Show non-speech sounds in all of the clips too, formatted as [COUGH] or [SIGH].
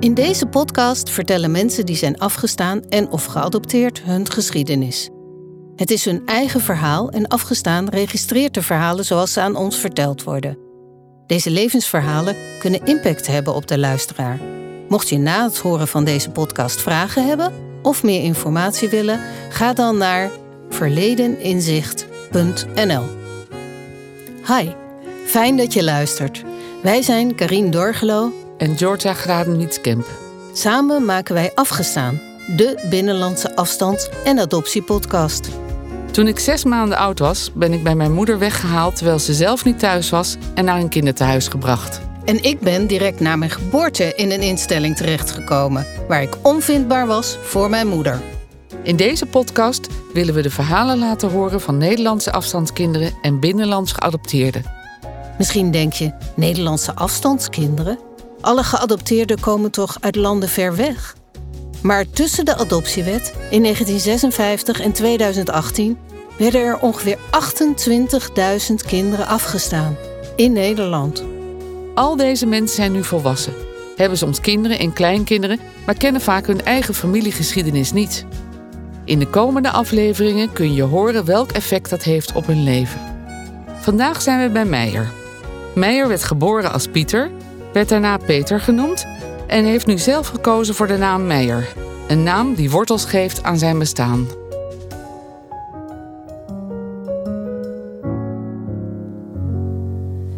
In deze podcast vertellen mensen die zijn afgestaan en of geadopteerd hun geschiedenis. Het is hun eigen verhaal en afgestaan registreert de verhalen zoals ze aan ons verteld worden. Deze levensverhalen kunnen impact hebben op de luisteraar. Mocht je na het horen van deze podcast vragen hebben of meer informatie willen, ga dan naar verledeninzicht.nl. Hi, fijn dat je luistert. Wij zijn Karine Dorgelo en Georgia Graden-Wietskamp. Samen maken wij Afgestaan, de binnenlandse afstands- en adoptiepodcast. Toen ik zes maanden oud was, ben ik bij mijn moeder weggehaald terwijl ze zelf niet thuis was en naar een kinderthuis gebracht. En ik ben direct na mijn geboorte in een instelling terechtgekomen, waar ik onvindbaar was voor mijn moeder. In deze podcast willen we de verhalen laten horen van Nederlandse afstandskinderen en binnenlands geadopteerden. Misschien denk je, Nederlandse afstandskinderen? Alle geadopteerden komen toch uit landen ver weg? Maar tussen de adoptiewet in 1956 en 2018 werden er ongeveer 28.000 kinderen afgestaan in Nederland. Al deze mensen zijn nu volwassen, hebben soms kinderen en kleinkinderen, maar kennen vaak hun eigen familiegeschiedenis niet. In de komende afleveringen kun je horen welk effect dat heeft op hun leven. Vandaag zijn we bij Meijer. Meijer werd geboren als Pieter, werd daarna Peter genoemd en heeft nu zelf gekozen voor de naam Meijer. Een naam die wortels geeft aan zijn bestaan.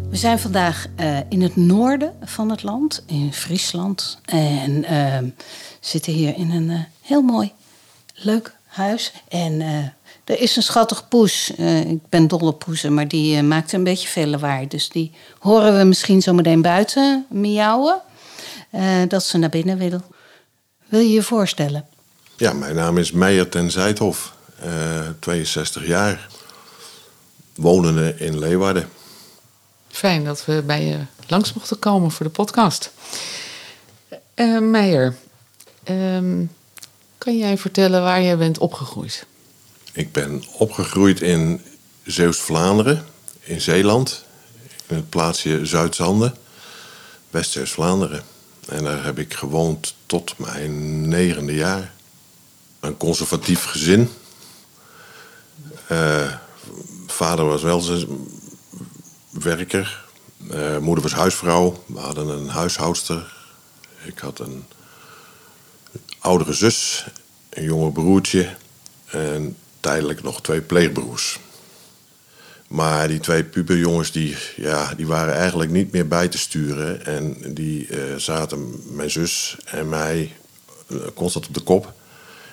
We zijn vandaag uh, in het noorden van het land, in Friesland. En uh, zitten hier in een uh, heel mooi, leuk huis. En er is een schattig poes. ik ben dol op poezen, maar die maakt een beetje veel lawaai. Dus die horen we misschien zo meteen buiten miauwen. dat ze naar binnen wil. Wil je je voorstellen? Ja, mijn naam is Meijer ten Zijthof. 62 jaar. Wonende in Leeuwarden. Fijn dat we bij je langs mochten komen voor de podcast. Uh, Meijer, um, kan jij vertellen waar jij bent opgegroeid? Ik ben opgegroeid in Zeeuws-Vlaanderen, in Zeeland, in het plaatsje Zuidzande, West-Zeeuws-Vlaanderen. En daar heb ik gewoond tot mijn negende jaar. Een conservatief gezin. Uh, vader was wel werker. Uh, moeder was huisvrouw. We hadden een huishoudster. Ik had een oudere zus, een jonger broertje en tijdelijk nog twee pleegbroers. Maar die twee puberjongens die, ja, die waren eigenlijk niet meer bij te sturen. En die uh, zaten mijn zus en mij uh, constant op de kop.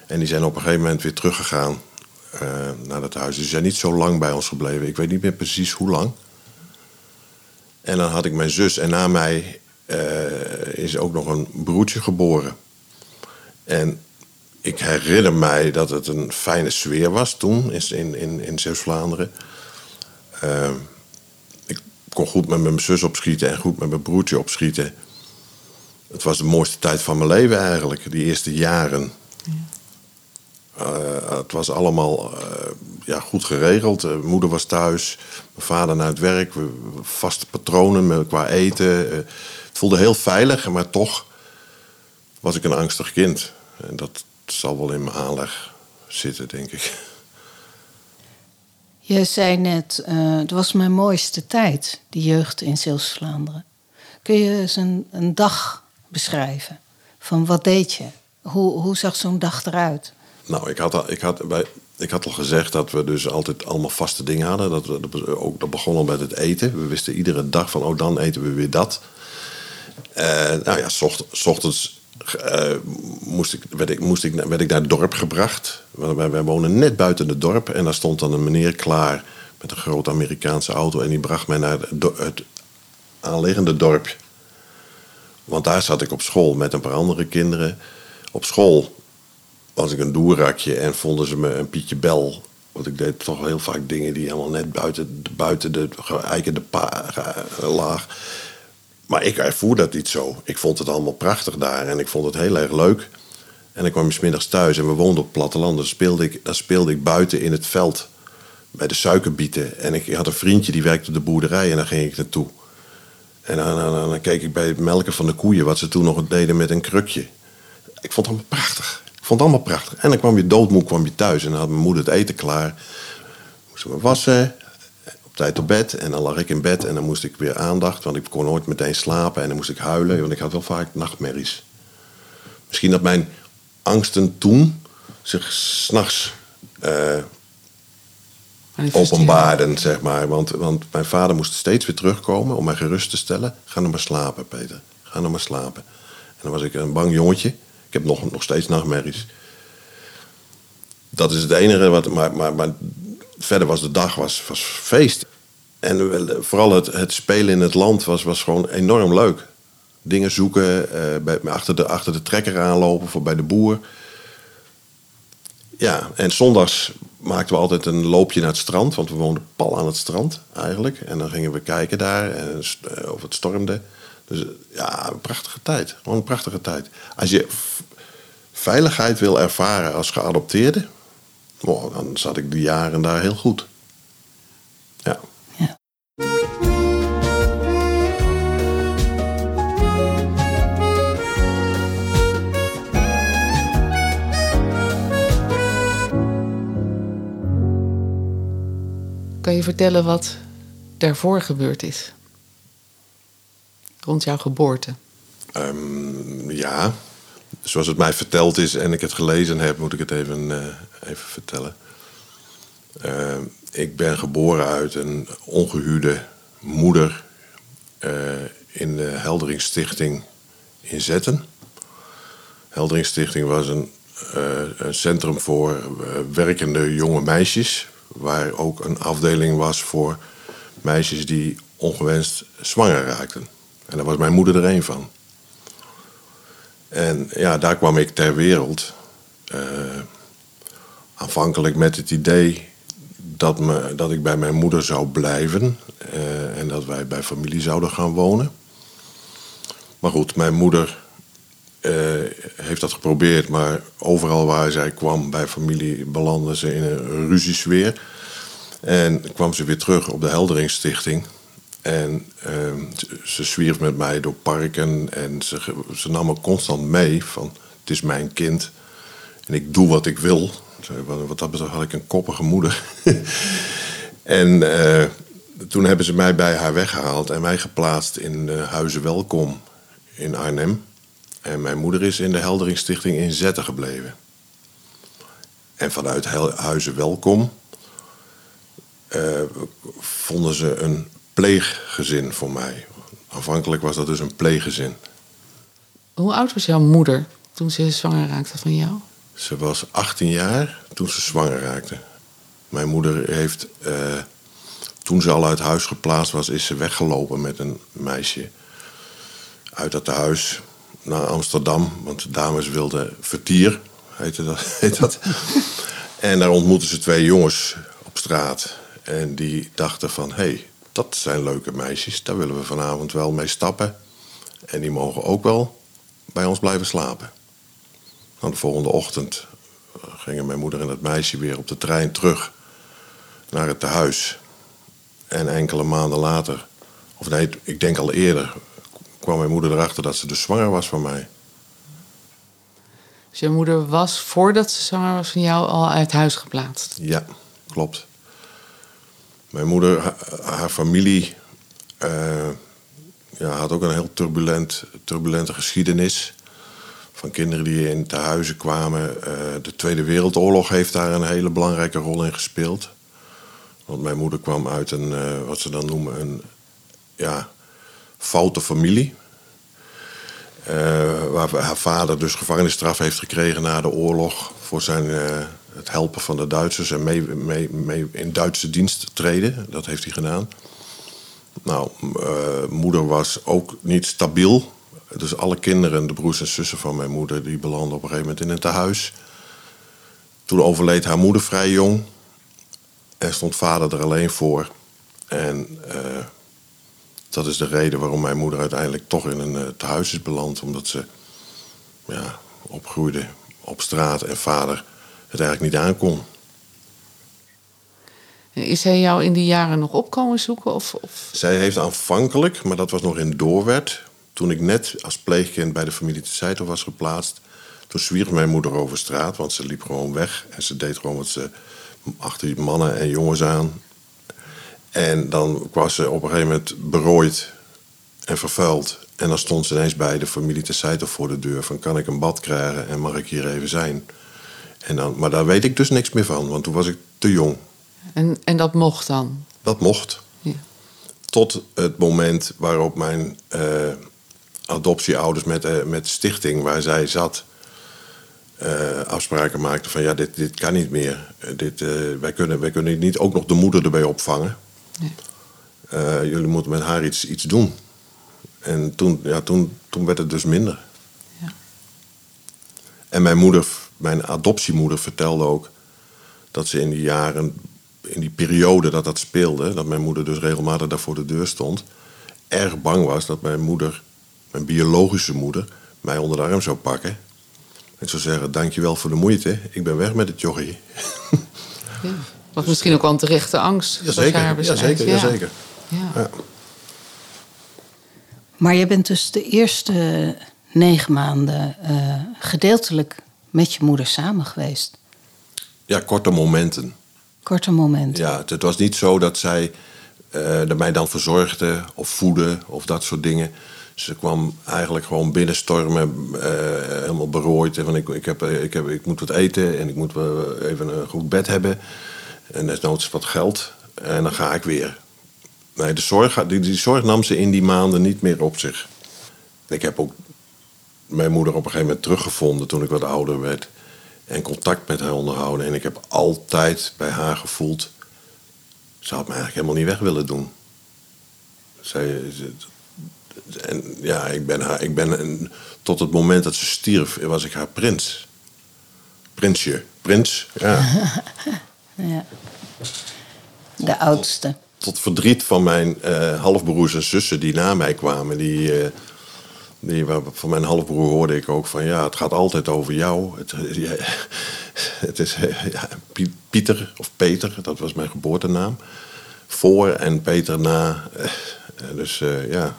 En die zijn op een gegeven moment weer teruggegaan uh, naar dat huis. Die zijn niet zo lang bij ons gebleven. Ik weet niet meer precies hoe lang. En dan had ik mijn zus en na mij is ook nog een broertje geboren. En ik herinner mij dat het een fijne sfeer was toen in, in, in Zeeuws-Vlaanderen. Uh, ik kon goed met mijn zus opschieten en goed met mijn broertje opschieten. Het was de mooiste tijd van mijn leven eigenlijk, die eerste jaren. Ja. Uh, het was allemaal uh, ja, goed geregeld. Uh, moeder was thuis, mijn vader naar het werk, vaste patronen qua eten. het voelde heel veilig, maar toch was ik een angstig kind. En dat zal wel in mijn aanleg zitten, denk ik. Je zei net, het was mijn mooiste tijd, die jeugd in Zeeuws-Vlaanderen. Kun je eens een, een dag beschrijven? Van wat deed je? Hoe, hoe zag zo'n dag eruit? Nou, ik had, al, ik, had bij, ik had al gezegd dat we dus altijd allemaal vaste dingen hadden. Dat, we, dat, ook, dat begon al met het eten. We wisten iedere dag van, oh, dan eten we weer dat. Uh, nou ja, s ochtends uh, moest, ik, werd, ik, moest ik, werd ik naar het dorp gebracht. Wij, wonen net buiten het dorp. En daar stond dan een meneer klaar met een grote Amerikaanse auto. En die bracht mij naar het, aanliggende dorpje. Want daar zat ik op school met een paar andere kinderen. Op school was ik een doerakje en vonden ze me een Pietje Bel. Want ik deed toch heel vaak dingen die helemaal net buiten, buiten de geëikende laag. Maar ik ervoer dat niet zo. Ik vond het allemaal prachtig daar en ik vond het heel erg leuk. En ik kwam smiddags thuis en we woonden op platteland. Dan speelde, ik, dan speelde ik buiten in het veld bij de suikerbieten. En ik had een vriendje die werkte op de boerderij en daar ging ik naartoe. En dan, dan, dan keek ik bij het melken van de koeien, wat ze toen nog deden met een krukje. Ik vond het allemaal prachtig. Ik vond het allemaal prachtig. En dan kwam je doodmoe kwam je thuis en dan had mijn moeder het eten klaar. Moest me wassen, tijd op bed. En dan lag ik in bed en dan moest ik weer aandacht, want ik kon nooit meteen slapen. En dan moest ik huilen, want ik had wel vaak nachtmerries. Misschien dat mijn angsten toen zich s'nachts Manifesteren. openbaarden, zeg maar. Want, want mijn vader moest steeds weer terugkomen om mij gerust te stellen. Ga nou maar slapen, Peter. Ga nou maar slapen. En dan was ik een bang jongetje. Ik heb nog, nog steeds nachtmerries. Dat is het enige wat. Maar, maar, maar verder was de dag was, was feest. En vooral het, het spelen in het land was, was gewoon enorm leuk. Dingen zoeken, eh, bij, achter, de, achter de trekker aanlopen voor bij de boer. Ja, en zondags maakten we altijd een loopje naar het strand. Want we woonden pal aan het strand eigenlijk. En dan gingen we kijken daar en, eh, of het stormde. Dus ja, een prachtige tijd. Gewoon een prachtige tijd. Als je veiligheid wil ervaren als geadopteerde... oh, dan zat ik die jaren daar heel goed. Ja. Ja. Kan je vertellen wat daarvoor gebeurd is? Rond jouw geboorte. Ehm, ja, zoals het mij verteld is en ik het gelezen heb, moet ik het even, eh, even vertellen. Ehm, ik ben geboren uit een ongehuwde moeder eh, in de Helderingsstichting in Zetten. Helderingsstichting was een, eh, een centrum voor eh, werkende jonge meisjes, waar ook een afdeling was voor meisjes die ongewenst zwanger raakten. En daar was mijn moeder er een van. En ja, daar kwam ik ter wereld. eh, aanvankelijk met het idee dat, me, dat ik bij mijn moeder zou blijven. eh, en dat wij bij familie zouden gaan wonen. Maar goed, mijn moeder eh, heeft dat geprobeerd. Maar overal waar zij kwam bij familie belandde ze in een ruziesfeer. En kwam ze weer terug op de Helderingsstichting. En ehm, ze- zwierf met mij door parken en ze, ze nam me constant mee van het is mijn kind en ik doe wat ik wil. Wat dat betreft had ik een koppige moeder. [LAUGHS] en eh, toen hebben ze mij bij haar weggehaald en mij geplaatst in Huizen Welkom in Arnhem. En mijn moeder is in de Helderingsstichting in Zetten gebleven. En vanuit Huizen Welkom eh, vonden ze een pleeggezin voor mij. Aanvankelijk was dat dus een pleeggezin. Hoe oud was jouw moeder toen ze zwanger raakte van jou? Ze was 18 jaar toen ze zwanger raakte. Mijn moeder heeft, eh, toen ze al uit huis geplaatst was, is ze weggelopen met een meisje uit dat huis naar Amsterdam. Want de dames wilden vertier, heette dat. [LAUGHS] Heet dat. en daar ontmoetten ze twee jongens op straat. En die dachten van, hé, hey, dat zijn leuke meisjes. Daar willen we vanavond wel mee stappen. En die mogen ook wel bij ons blijven slapen. Nou, de volgende ochtend eh, gingen mijn moeder en het meisje weer op de trein terug naar het tehuis. En enkele maanden later, of nee, ik denk al eerder, kwam mijn moeder erachter dat ze dus zwanger was van mij. Dus je moeder was, voordat ze zwanger was van jou, al uit huis geplaatst. Ja, klopt. Mijn moeder, ha- haar familie, eh, ja, had ook een heel turbulent, turbulente geschiedenis. Van kinderen die in tehuizen kwamen. Eh, de Tweede Wereldoorlog heeft daar een hele belangrijke rol in gespeeld. Want mijn moeder kwam uit een, eh, wat ze dan noemen, een ja, foute familie. Eh, waar haar vader dus gevangenisstraf heeft gekregen na de oorlog voor zijn, eh, het helpen van de Duitsers en mee, mee, mee in Duitse dienst treden. Dat heeft hij gedaan. Nou, eh, moeder was ook niet stabiel. Dus alle kinderen, de broers en zussen van mijn moeder, die belanden op een gegeven moment in een tehuis. Toen overleed haar moeder vrij jong. En stond vader er alleen voor. En dat is de reden waarom mijn moeder uiteindelijk toch in een eh, tehuis is beland. Omdat ze ja, opgroeide op straat en vader het eigenlijk niet aankon. Is hij jou in die jaren nog opkomen zoeken? Of, of? Zij heeft aanvankelijk, maar dat was nog in Doorwerd... toen ik net als pleegkind bij de familie de Zijtel was geplaatst... toen zwierf mijn moeder over straat, want ze liep gewoon weg. En ze deed gewoon wat ze achter mannen en jongens aan. En dan was ze op een gegeven moment berooid en vervuild. En dan stond ze ineens bij de familie de Zijtel voor de deur... van kan ik een bad krijgen en mag ik hier even zijn... En dan, maar daar weet ik dus niks meer van, want toen was ik te jong. En, en dat mocht dan? Dat mocht. Ja. Tot het moment waarop mijn uh, adoptieouders met, uh, met de stichting waar zij zat... Uh, afspraken maakten van ja, dit, dit kan niet meer. dit, wij, kunnen, wij kunnen niet ook nog de moeder erbij opvangen. Nee. jullie moeten met haar iets, iets doen. En toen, ja, toen, toen werd het dus minder. Ja. En mijn moeder mijn adoptiemoeder vertelde ook dat ze in die jaren, in die periode dat dat speelde, dat mijn moeder dus regelmatig daar voor de deur stond, erg bang was dat mijn moeder, mijn biologische moeder, mij onder de arm zou pakken. En zou zeggen: Dankjewel voor de moeite, ik ben weg met het jochie. Ja, was misschien ook wel een terechte angst. Jazeker, ja, zeker, ja. zeker. Ja. Maar je bent dus de eerste negen maanden uh, gedeeltelijk met je moeder samen geweest? Ja, korte momenten. Korte momenten. Ja, het, was niet zo dat zij uh, mij dan verzorgde of voedde of dat soort dingen. Ze kwam eigenlijk gewoon binnenstormen, uh, helemaal berooid. En van ik, ik, heb, ik, heb, ik moet wat eten en ik moet even een goed bed hebben. En desnoods wat geld. En dan ga ik weer. Nee, de zorg, die, die zorg nam ze in die maanden niet meer op zich. Ik heb ook mijn moeder op een gegeven moment teruggevonden toen ik wat ouder werd. En contact met haar onderhouden. En ik heb altijd bij haar gevoeld. Ze had me eigenlijk helemaal niet weg willen doen. Zij, en ja, ik ben haar. Ik ben, tot het moment dat ze stierf, was ik haar prins. Prinsje. Prins, ja. [LAUGHS] ja. De oudste. Tot, verdriet van mijn uh, halfbroers en zussen die na mij kwamen. Die. Uh, die, van mijn halfbroer hoorde ik ook van ja, het gaat altijd over jou. Het, ja, [LAUGHS] het is ja, Pieter of Peter, dat was mijn geboortenaam. Voor en Peter na. Eh, dus uh, ja.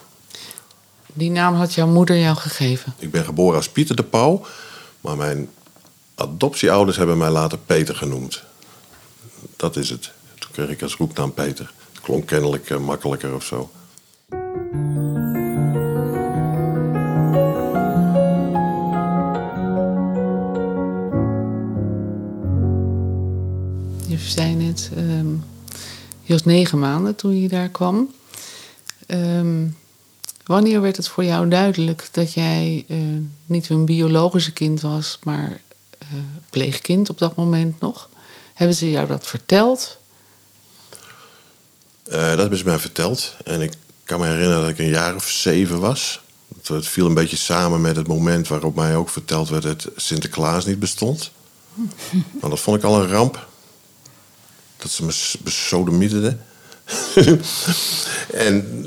Die naam had jouw moeder jou gegeven? Ik ben geboren als Pieter de Pauw, maar mijn adoptieouders hebben mij later Peter genoemd. Dat is het. Toen kreeg ik als roepnaam Peter. Het klonk kennelijk uh, makkelijker of zo. zei net, um, je was negen maanden toen je daar kwam. Ehm, wanneer werd het voor jou duidelijk dat jij uh, niet een biologische kind was, maar uh, pleegkind op dat moment nog? Hebben ze jou dat verteld? Uh, dat hebben ze mij verteld. En ik kan me herinneren dat ik een jaar of zeven was. Het viel een beetje samen met het moment waarop mij ook verteld werd dat Sinterklaas niet bestond. Maar dat vond ik al een ramp dat ze me besodemieterden. [LAUGHS] en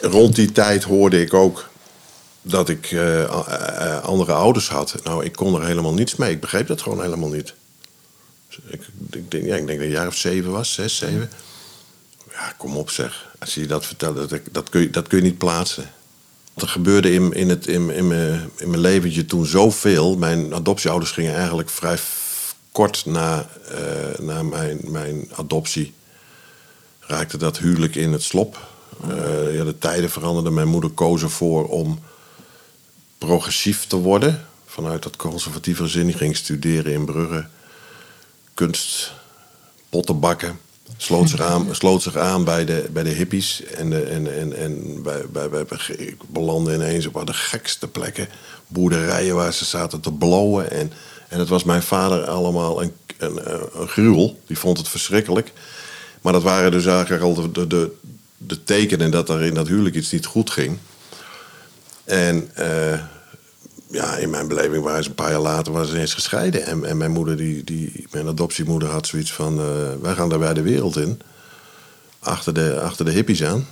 rond die tijd hoorde ik ook dat ik uh, andere ouders had. Nou, ik kon er helemaal niets mee. Ik begreep dat gewoon helemaal niet. Ik, ik, denk, ja, ik denk dat ik een jaar of zeven was, zes, zeven. Ja, kom op zeg. Als je dat vertelt, dat, dat, kun, je, dat kun je niet plaatsen. Er gebeurde in, in, het, in, in, mijn, in mijn leventje toen zoveel. Mijn adoptieouders gingen eigenlijk vrij kort na, uh, na mijn, mijn adoptie raakte dat huwelijk in het slop. Uh, ja, de tijden veranderden. Mijn moeder koos ervoor om progressief te worden. Vanuit dat conservatieve gezin. Die ging studeren in Brugge. Kunst, pottenbakken. Sloot zich aan, sloot zich aan bij, de, bij de hippies. En, de, en, en, en bij, bij, bij, ik belandde ineens op de gekste plekken. Boerderijen waar ze zaten te blowen. En en het was mijn vader allemaal een, een, een gruwel. Die vond het verschrikkelijk. Maar dat waren dus eigenlijk al de, de, de tekenen dat er in dat huwelijk iets niet goed ging. En uh, ja, in mijn beleving waren ze een paar jaar later waren ze eens gescheiden. En, en mijn moeder, die, die, mijn adoptiemoeder, had zoiets van: uh, wij gaan daar bij de wereld in. Achter de, achter de hippies aan.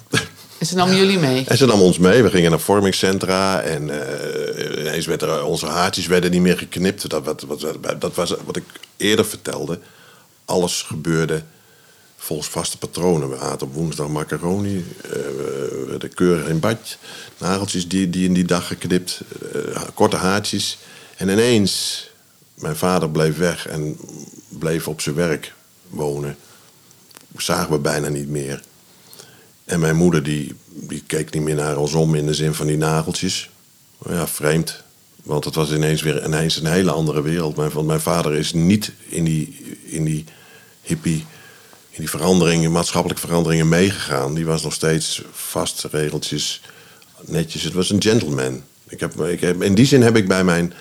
En ze nam jullie mee? En ze nam ons mee. We gingen naar vormingscentra. En uh, ineens werden onze haartjes werden niet meer geknipt. Dat, wat, wat, dat was wat ik eerder vertelde. Alles gebeurde volgens vaste patronen. We aten op woensdag macaroni, uh, we werden keurig in bad. Nageltjes die, die in die dag geknipt, uh, korte haartjes. En ineens, mijn vader bleef weg en bleef op zijn werk wonen. Zagen we bijna niet meer. En mijn moeder die, die keek niet meer naar ons om in de zin van die nageltjes. Ja, vreemd. Want het was ineens weer ineens een hele andere wereld. Mijn, want mijn vader is niet in die, in die hippie, die veranderingen, maatschappelijke veranderingen meegegaan. Die was nog steeds vast, regeltjes, netjes. Het was een gentleman. Ik heb, ik heb, in die zin heb ik bij mijn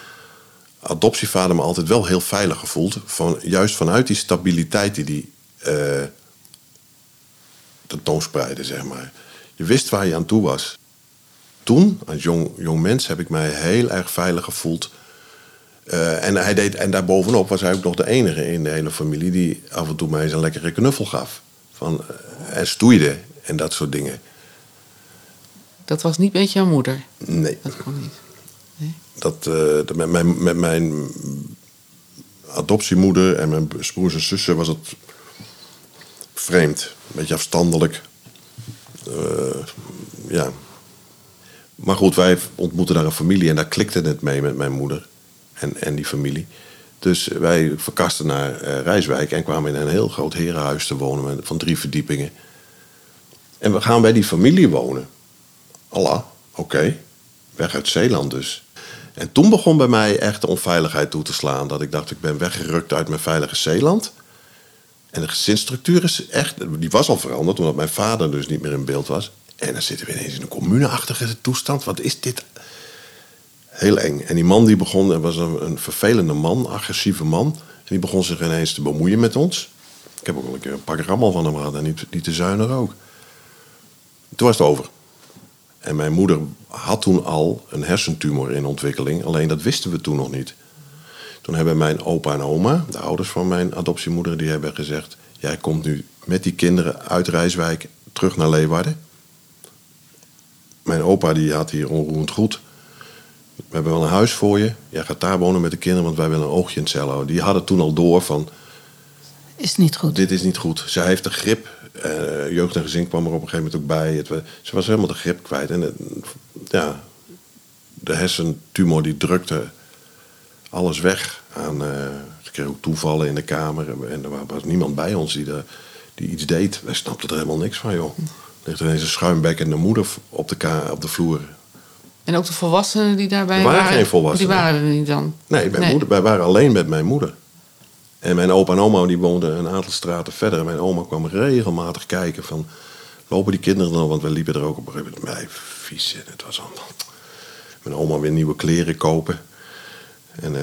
adoptievader me altijd wel heel veilig gevoeld. Van, juist vanuit die stabiliteit die hij uh, tentoonspreidde, zeg maar. Je wist waar je aan toe was toen, als jong, jong mens, heb ik mij heel erg veilig gevoeld. Uh, en, hij deed, en daarbovenop was hij ook nog de enige in de hele familie die af en toe mij eens een lekkere knuffel gaf. Van, uh, en stoeide en dat soort dingen. Dat was niet met jouw moeder? Nee. Dat kon niet. Nee? Dat, uh, met, mijn, met mijn adoptiemoeder en mijn broers en zussen was het vreemd. Een beetje afstandelijk. ja, maar goed, wij ontmoetten daar een familie en daar klikte het mee met mijn moeder en, en die familie. Dus wij verkasten naar uh, Rijswijk en kwamen in een heel groot herenhuis te wonen van drie verdiepingen. En we gaan bij die familie wonen. Allah, oké. Weg uit Zeeland dus. En toen begon bij mij echt de onveiligheid toe te slaan. Dat ik dacht, ik ben weggerukt uit mijn veilige Zeeland. En de gezinsstructuur is echt, die was al veranderd, omdat mijn vader dus niet meer in beeld was. En dan zitten we ineens in een communeachtige toestand. Wat is dit? Heel eng. En die man die begon, was een, een vervelende man, agressieve man. En die begon zich ineens te bemoeien met ons. Ik heb ook een keer een pak rammel van hem gehad en niet, niet te zuinig ook. Toen was het over. En mijn moeder had toen al een hersentumor in ontwikkeling. Alleen dat wisten we toen nog niet. Toen hebben mijn opa en oma, de ouders van mijn adoptiemoeder, die hebben gezegd: Jij komt nu met die kinderen uit Rijswijk terug naar Leeuwarden mijn opa die had hier onroerend goed. We hebben wel een huis voor je. Jij gaat daar wonen met de kinderen, want wij willen een oogje in het cel houden. Die hadden toen al door van... Is niet goed. Dit is niet goed. Zij heeft de grip. Uh, jeugd en gezin kwam er op een gegeven moment ook bij. Het, ze was helemaal de grip kwijt. En het, ja, de hersentumor die drukte alles weg. Aan, uh, ze kreeg ook toevallen in de kamer. En er was niemand bij ons die, de, die iets deed. Wij snapten er helemaal niks van, joh ligt ineens een schuimbekkende moeder op de, op de vloer. En ook de volwassenen die daarbij er waren? geen volwassenen. Die waren er niet dan? Nee, mijn Moeder, wij waren alleen met mijn moeder. En mijn opa en oma die woonden een aantal straten verder. En mijn oma kwam regelmatig kijken van... lopen die kinderen dan? Want we liepen er ook op een gegeven moment bij. Vies het was allemaal... Mijn oma weer nieuwe kleren kopen. En uh,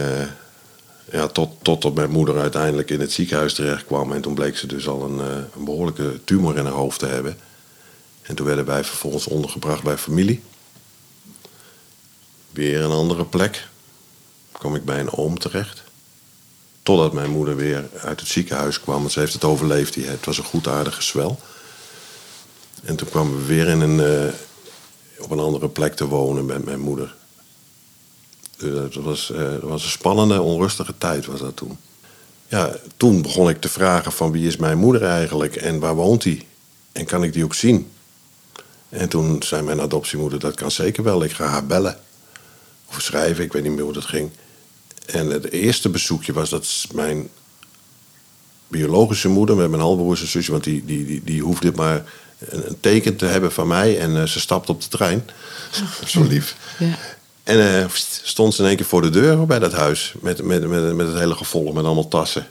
ja, tot, tot mijn moeder uiteindelijk in het ziekenhuis terecht kwam. En toen bleek ze dus al een, uh, een behoorlijke tumor in haar hoofd te hebben. En toen werden wij vervolgens ondergebracht bij familie. Weer een andere plek. kwam ik bij een oom terecht. Totdat mijn moeder weer uit het ziekenhuis kwam. Want ze heeft het overleefd. Het was een goedaardige zwel. En toen kwamen we weer in een, uh, op een andere plek te wonen met mijn moeder. Dus dat was, uh, dat was een spannende, onrustige tijd was dat toen. Ja, toen begon ik te vragen van wie is mijn moeder eigenlijk en waar woont die? En kan ik die ook zien? En toen zei mijn adoptiemoeder, dat kan zeker wel, ik ga haar bellen. Of schrijven, ik weet niet meer hoe dat ging. En het eerste bezoekje was dat mijn biologische moeder met mijn halfbroers en zusje, want die, die, die, die hoefde maar een, een, teken te hebben van mij en uh, ze stapte op de trein. [LAUGHS] Zo lief. Ja. En uh, stond ze in één keer voor de deur bij dat huis met, met, met, met het hele gevolg, met allemaal tassen.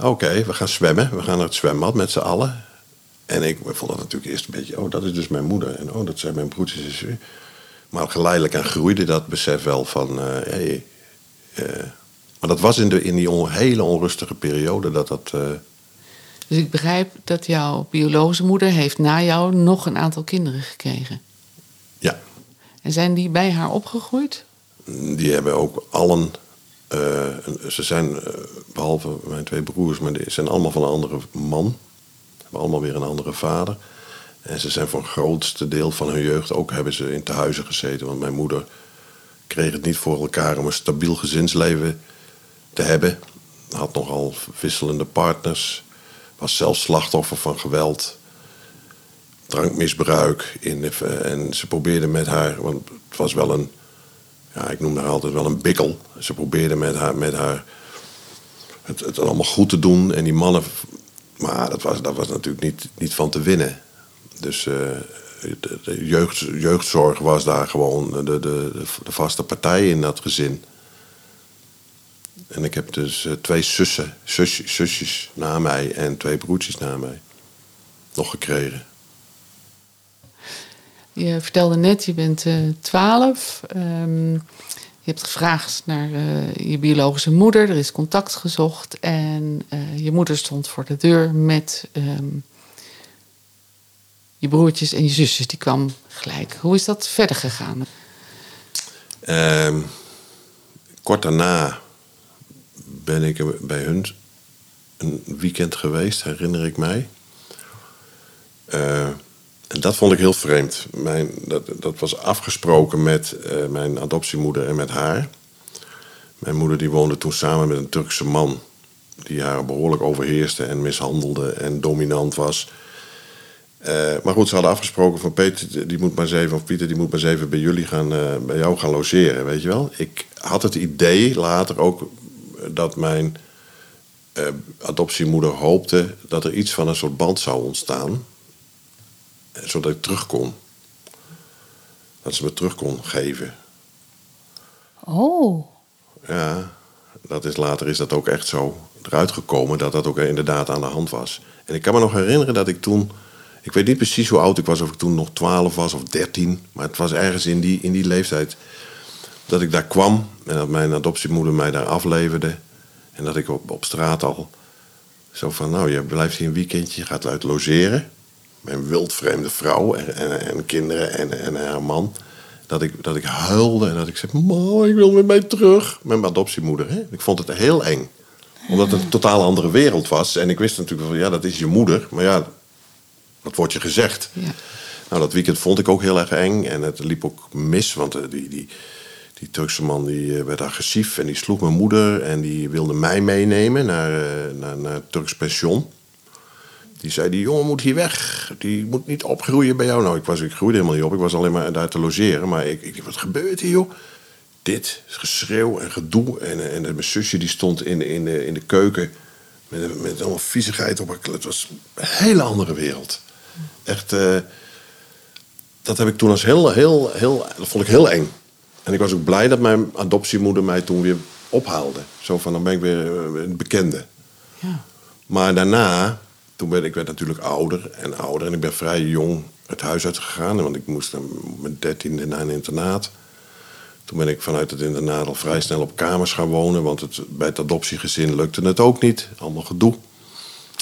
Oké, we gaan zwemmen. We gaan naar het zwembad met z'n allen. En ik vond dat natuurlijk eerst een beetje, oh, dat is dus mijn moeder. En oh, dat zijn mijn broertjes en. Maar geleidelijk aan groeide dat besef wel van, uh, hey, uh, maar dat was in, de, in die on, hele onrustige periode dat dat... Uh, dus ik begrijp dat jouw biologische moeder heeft na jou nog een aantal kinderen gekregen. Ja. En zijn die bij haar opgegroeid? Die hebben ook allen... ze zijn, behalve mijn twee broers, maar die zijn allemaal van een andere man allemaal weer een andere vader. En ze zijn voor het grootste deel van hun jeugd ook hebben ze in tehuizen gezeten. Want mijn moeder kreeg het niet voor elkaar om een stabiel gezinsleven te hebben. Had nogal wisselende partners. was zelf slachtoffer van geweld, drankmisbruik. In en ze probeerde met haar, want het was wel een, ja, ik noem haar altijd wel een bikkel. Ze probeerde met haar, met haar het, het allemaal goed te doen. En die mannen, maar dat was, dat was natuurlijk niet, niet van te winnen. Dus uh, de, jeugd, jeugdzorg was daar gewoon de, de, de, vaste partij in dat gezin. En ik heb dus twee zussen, zusjes, na mij en twee broertjes na mij nog gekregen. Je vertelde net, je bent twaalf. Um, je hebt gevraagd naar uh, je biologische moeder. Er is contact gezocht. En uh, je moeder stond voor de deur met um, je broertjes en je zusjes. Die kwam gelijk. Hoe is dat verder gegaan? Um, kort daarna ben ik bij hun een weekend geweest, herinner ik mij. Uh, en dat vond ik heel vreemd. Mijn, dat, dat was afgesproken met uh, mijn adoptiemoeder en met haar. Mijn moeder die woonde toen samen met een Turkse man. Die haar behoorlijk overheerste en mishandelde en dominant was. Uh, maar goed, ze hadden afgesproken van Peter, die moet maar eens even, of Pieter, die moet maar eens even bij jullie gaan, uh, bij jou gaan logeren, weet je wel. Ik had het idee later ook dat mijn adoptiemoeder hoopte dat er iets van een soort band zou ontstaan zodat ik terug kon. Dat ze me terug kon geven. Oh. Ja, dat is, later is dat ook echt zo eruit gekomen dat dat ook inderdaad aan de hand was. En ik kan me nog herinneren dat ik toen. Ik weet niet precies hoe oud ik was, of ik toen nog 12 was of 13. Maar het was ergens in die, in die leeftijd dat ik daar kwam en dat mijn adoptiemoeder mij daar afleverde. En dat ik op, op straat al zo van: Nou, je blijft hier een weekendje, je gaat uit logeren mijn wildvreemde vrouw en, en, en kinderen en, en haar man. Dat ik, dat ik huilde en dat ik zei: Mam, ik wil met mij terug. Met mijn adoptiemoeder. Hè? Ik vond het heel eng. Omdat het een totaal andere wereld was. En ik wist natuurlijk van ja, dat is je moeder. Maar ja, dat wordt je gezegd. Ja. Nou, dat weekend vond ik ook heel erg eng. En het liep ook mis, want eh, die, die, die Turkse man die eh, werd agressief en die sloeg mijn moeder en die wilde mij meenemen naar, eh, naar, naar Turks pension. Die zei, die jongen moet hier weg. Die moet niet opgroeien bij jou. Nou, ik, was, ik groeide helemaal niet op. Ik was alleen maar daar te logeren. Maar ik, ik wat gebeurt hier, joh? Dit, geschreeuw en gedoe. En, en mijn zusje die stond in, in, de, in de keuken met, met allemaal viezigheid op haar Het was een hele andere wereld. Echt, uh, dat heb ik toen als heel, heel, heel, dat vond ik heel eng. En ik was ook blij dat mijn adoptiemoeder mij toen weer ophaalde. Zo van, dan ben ik weer een bekende. Ja. Maar daarna toen werd ik werd natuurlijk ouder en ouder. En ik ben vrij jong het huis uitgegaan. Want ik moest met dertiende naar een internaat. Toen ben ik vanuit het internaat al vrij snel op kamers gaan wonen. Want het, bij het adoptiegezin lukte het ook niet. Allemaal gedoe.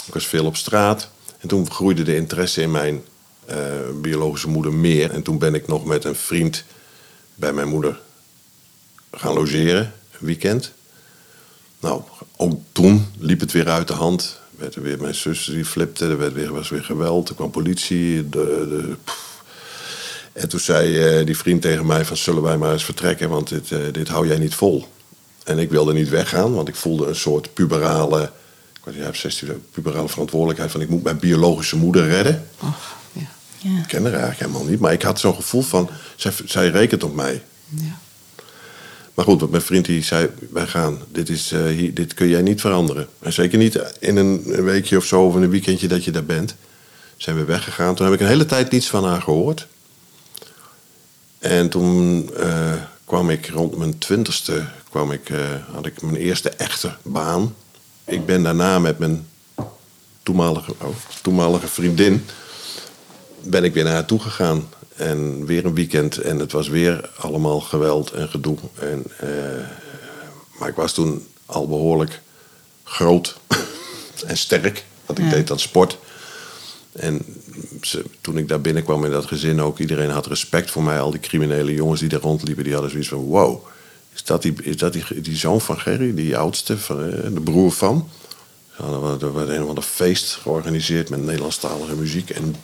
Ik was veel op straat. En toen groeide de interesse in mijn uh, biologische moeder meer. En toen ben ik nog met een vriend bij mijn moeder gaan logeren. Een weekend. Nou, ook toen liep het weer uit de hand werd er weer mijn zus die flipte, er werd weer, was weer geweld, er kwam politie. De, de, en toen zei uh, die vriend tegen mij van zullen wij maar eens vertrekken, want dit, uh, dit hou jij niet vol. En ik wilde niet weggaan, want ik voelde een soort puberale, ik niet, 16, puberale verantwoordelijkheid van ik moet mijn biologische moeder redden. Och, ja. Ja. Ik ken haar eigenlijk helemaal niet, maar ik had zo'n gevoel van, zij, zij rekent op mij. Ja. Maar goed, mijn vriend die zei, wij gaan. Dit, is, uh, hier, dit kun jij niet veranderen. En zeker niet in een, een, weekje of zo of in een weekendje dat je daar bent. Zijn we weggegaan. Toen heb ik een hele tijd niets van haar gehoord. En toen uh, kwam ik rond mijn twintigste, kwam ik, uh, had ik mijn eerste echte baan. Ik ben daarna met mijn toenmalige, oh, toenmalige vriendin ben ik weer naar haar toe gegaan. En weer een weekend en het was weer allemaal geweld en gedoe. En, uh, maar ik was toen al behoorlijk groot [LAUGHS] en sterk. Want ik ja. deed dat sport. En ze, toen ik daar binnenkwam in dat gezin ook, iedereen had respect voor mij. Al die criminele jongens die daar rondliepen, die hadden zoiets van: wow, is dat die, is dat die, die zoon van Gerry, die oudste, de broer van? Er werd een feest georganiseerd met Nederlandstalige muziek. En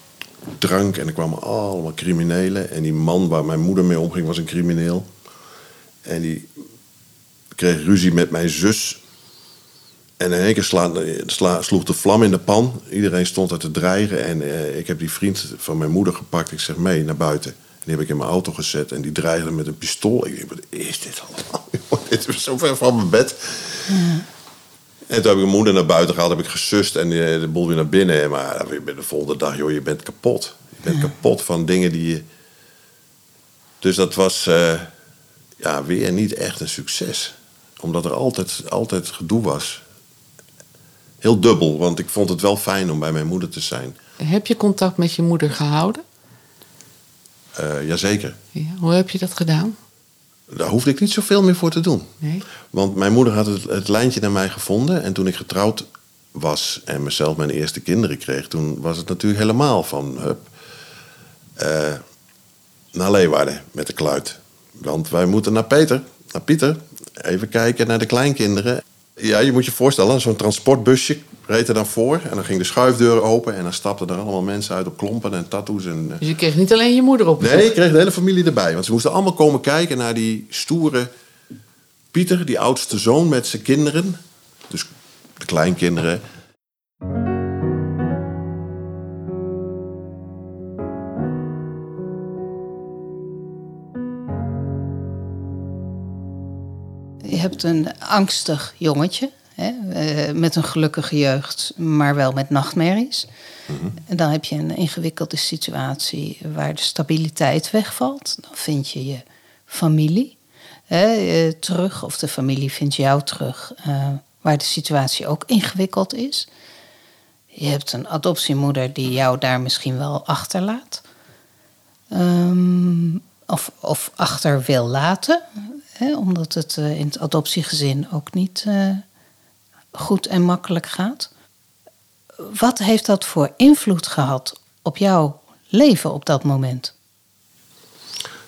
drank en er kwamen allemaal criminelen. En die man waar mijn moeder mee omging was een crimineel. En die kreeg ruzie met mijn zus. En in één keer sla, sloeg de vlam in de pan. Iedereen stond er te dreigen. En eh, ik heb die vriend van mijn moeder gepakt. Ik zeg mee naar buiten. Die heb ik in mijn auto gezet. En die dreigde met een pistool. Ik denk, wat is dit allemaal? [LAUGHS] dit is zo ver van mijn bed. En toen heb ik mijn moeder naar buiten gehaald. Heb ik gesust en de, de boel weer naar binnen. Maar de volgende dag, joh, je bent kapot. Je bent kapot van dingen die je... Dus dat was eh, ja, weer niet echt een succes. Omdat er altijd, altijd gedoe was. Heel dubbel, want ik vond het wel fijn om bij mijn moeder te zijn. Heb je contact met je moeder gehouden? Uh, jazeker. Ja, hoe heb je dat gedaan? Daar hoefde ik niet zoveel meer voor te doen. Nee. Want mijn moeder had het, het lijntje naar mij gevonden. En toen ik getrouwd was en mezelf mijn eerste kinderen kreeg... toen was het natuurlijk helemaal van... Hup, uh, naar Leeuwarden met de kluit. Want wij moeten naar Peter, naar Pieter. Even kijken naar de kleinkinderen. Ja, je moet je voorstellen, zo'n transportbusje reed er dan voor. En dan ging de schuifdeur open. En dan stapten er allemaal mensen uit op klompen en tattoos. En, dus je kreeg niet alleen je moeder op? Nee, ik kreeg de hele familie erbij. Want ze moesten allemaal komen kijken naar die stoere Pieter, die oudste zoon met zijn kinderen. Dus de kleinkinderen. Je hebt een angstig jongetje. Hè, eh, met een gelukkige jeugd, maar wel met nachtmerries. En dan heb je een ingewikkelde situatie waar de stabiliteit wegvalt. Dan vind je je familie hè, eh, terug, of de familie vindt jou terug, eh, waar de situatie ook ingewikkeld is. Je hebt een adoptiemoeder die jou daar misschien wel achterlaat. Um, of, of achter wil laten, hè, omdat het in het adoptiegezin ook niet goed en makkelijk gaat. Wat heeft dat voor invloed gehad op jouw leven op dat moment?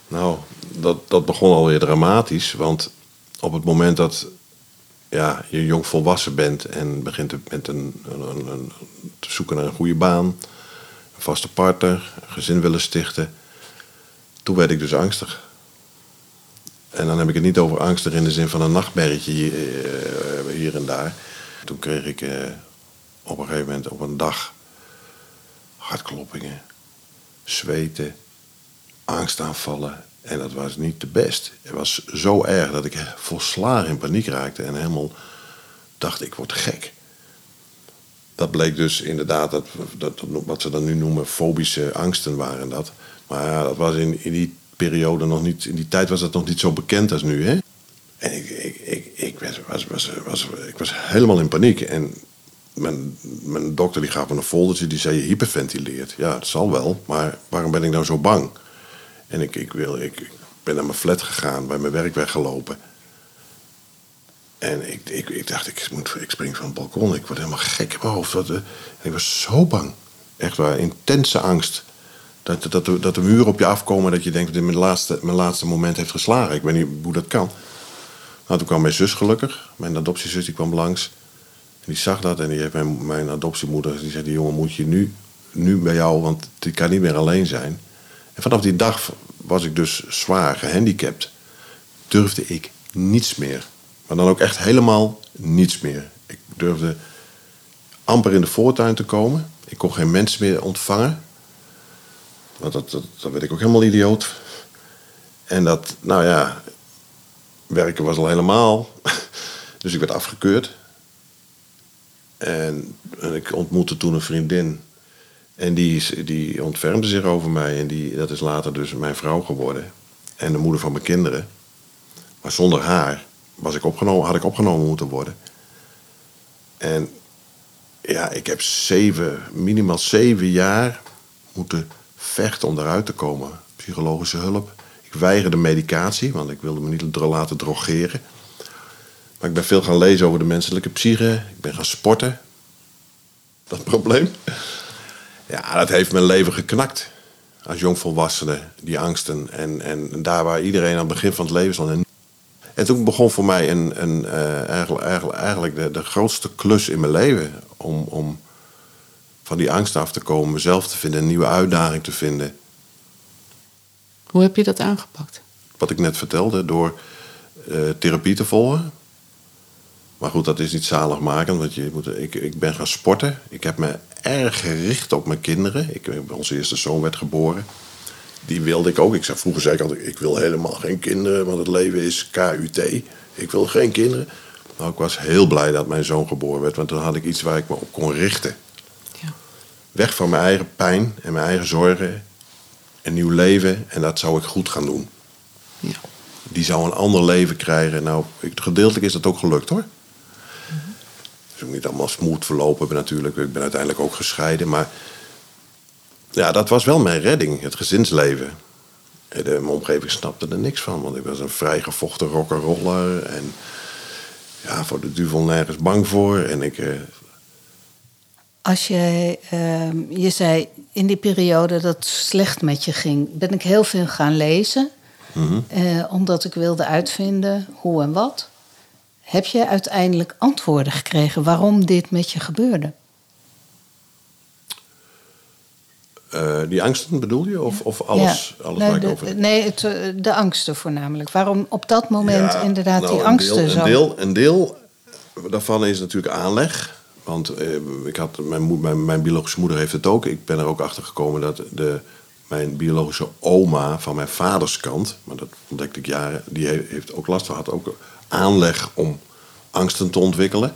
Nou, dat, dat begon alweer dramatisch. Want op het moment dat ja, je jong volwassen bent en begint met een, een, een, te zoeken naar een goede baan, een vaste partner, een gezin willen stichten, toen werd ik dus angstig. En dan heb ik het niet over angstig in de zin van een nachtmerrietje hier, eh, hier en daar. Toen kreeg ik eh, op een gegeven moment op een dag hartkloppingen, zweten, angstaanvallen. En dat was niet de best. Het was zo erg dat ik volslagen in paniek raakte en helemaal dacht ik word gek. Dat bleek dus inderdaad, dat, dat, wat ze dan nu noemen fobische angsten waren dat. Maar ja, dat was in, in die periode nog niet, in die tijd was dat nog niet zo bekend als nu. Hè? En ik, ik, ik, ik, was, was, was, ik was helemaal in paniek. En mijn, mijn dokter die gaf me een foldertje, die zei je hyperventileert. Ja, het zal wel, maar waarom ben ik nou zo bang? En ik, ik, wil, ik, ben naar mijn flat gegaan, bij mijn werk weggelopen. En ik, ik, ik dacht, ik, moet, ik spring van het balkon. Ik word helemaal gek in mijn hoofd. Eh, en ik was zo bang. Echt waar, intense angst. Dat, dat, dat, dat de muren op je afkomen. Dat je denkt dat dit mijn laatste, mijn laatste moment heeft geslagen. Ik weet niet hoe dat kan. Toen kwam mijn zus gelukkig. Mijn adoptiezus die kwam langs. En die zag dat en die heeft mijn, mijn adoptiemoeder... die zei, die jongen moet je nu, nu bij jou... want die kan niet meer alleen zijn. En vanaf die dag was ik dus zwaar gehandicapt. Durfde ik niets meer. Maar dan ook echt helemaal niets meer. Ik durfde amper in de voortuin te komen. Ik kon geen mensen meer ontvangen. Want dat, dat, dat werd ik ook helemaal idioot. En dat, nou ja, werken was al helemaal. [LAUGHS] Dus ik werd afgekeurd. En, en, ik ontmoette toen een vriendin. En die, die ontfermde zich over mij. En die, dat is later dus mijn vrouw geworden. En de moeder van mijn kinderen. Maar zonder haar was ik opgenomen, had ik opgenomen moeten worden. En ja, ik heb zeven, minimaal zeven jaar moeten vechten om eruit te komen. Psychologische hulp. Ik weigerde medicatie, want ik wilde me niet laten drogeren. Maar ik ben veel gaan lezen over de menselijke psyche. Ik ben gaan sporten. Dat probleem. Ja, dat heeft mijn leven geknakt. Als jongvolwassene, die angsten. En, en daar waar iedereen aan het begin van het leven stond. En toen begon voor mij een, een, uh, eigenlijk, eigenlijk, eigenlijk de, de grootste klus in mijn leven. Om, om van die angst af te komen, mezelf te vinden, een nieuwe uitdaging te vinden. Hoe heb je dat aangepakt? Wat ik net vertelde, door uh, therapie te volgen. Maar goed, dat is niet zaligmakend. Want je moet, ik, ik ben gaan sporten. Ik heb me erg gericht op mijn kinderen. Ik, onze eerste zoon werd geboren. Die wilde ik ook. Ik zei, vroeger zei ik altijd, ik wil helemaal geen kinderen. Want het leven is KUT. Ik wil geen kinderen. Nou, ik was heel blij dat mijn zoon geboren werd. Want dan had ik iets waar ik me op kon richten. Ja. Weg van mijn eigen pijn en mijn eigen zorgen. Een nieuw leven. En dat zou ik goed gaan doen. Ja. Die zou een ander leven krijgen. Nou, gedeeltelijk is dat ook gelukt hoor. Het is ook niet allemaal smooth verlopen natuurlijk. Ik ben uiteindelijk ook gescheiden. Maar ja, dat was wel mijn redding, het gezinsleven. De, mijn omgeving snapte er niks van, want ik was een vrijgevochten rock'n'roller. En ja, voor de duvel nergens bang voor. En ik... Eh... Als je, uh, je zei in die periode dat het slecht met je ging, ben ik heel veel gaan lezen. Mm omdat ik wilde uitvinden hoe en wat. Heb je uiteindelijk antwoorden gekregen waarom dit met je gebeurde? Uh, die angsten bedoel je? Of, of alles, alles nee, waar de, ik over... Nee, het, eh, de angsten voornamelijk. Waarom op dat moment inderdaad nou, die angsten een deel, zo... Een deel, een deel daarvan is natuurlijk aanleg. Want eh, ik had, mijn, mijn, biologische moeder heeft het ook. Ik ben er ook achter gekomen dat de, mijn biologische oma van mijn vaders kant... maar dat ontdekte ik jaren, die heeft ook last van. Had ook aanleg om angsten te ontwikkelen.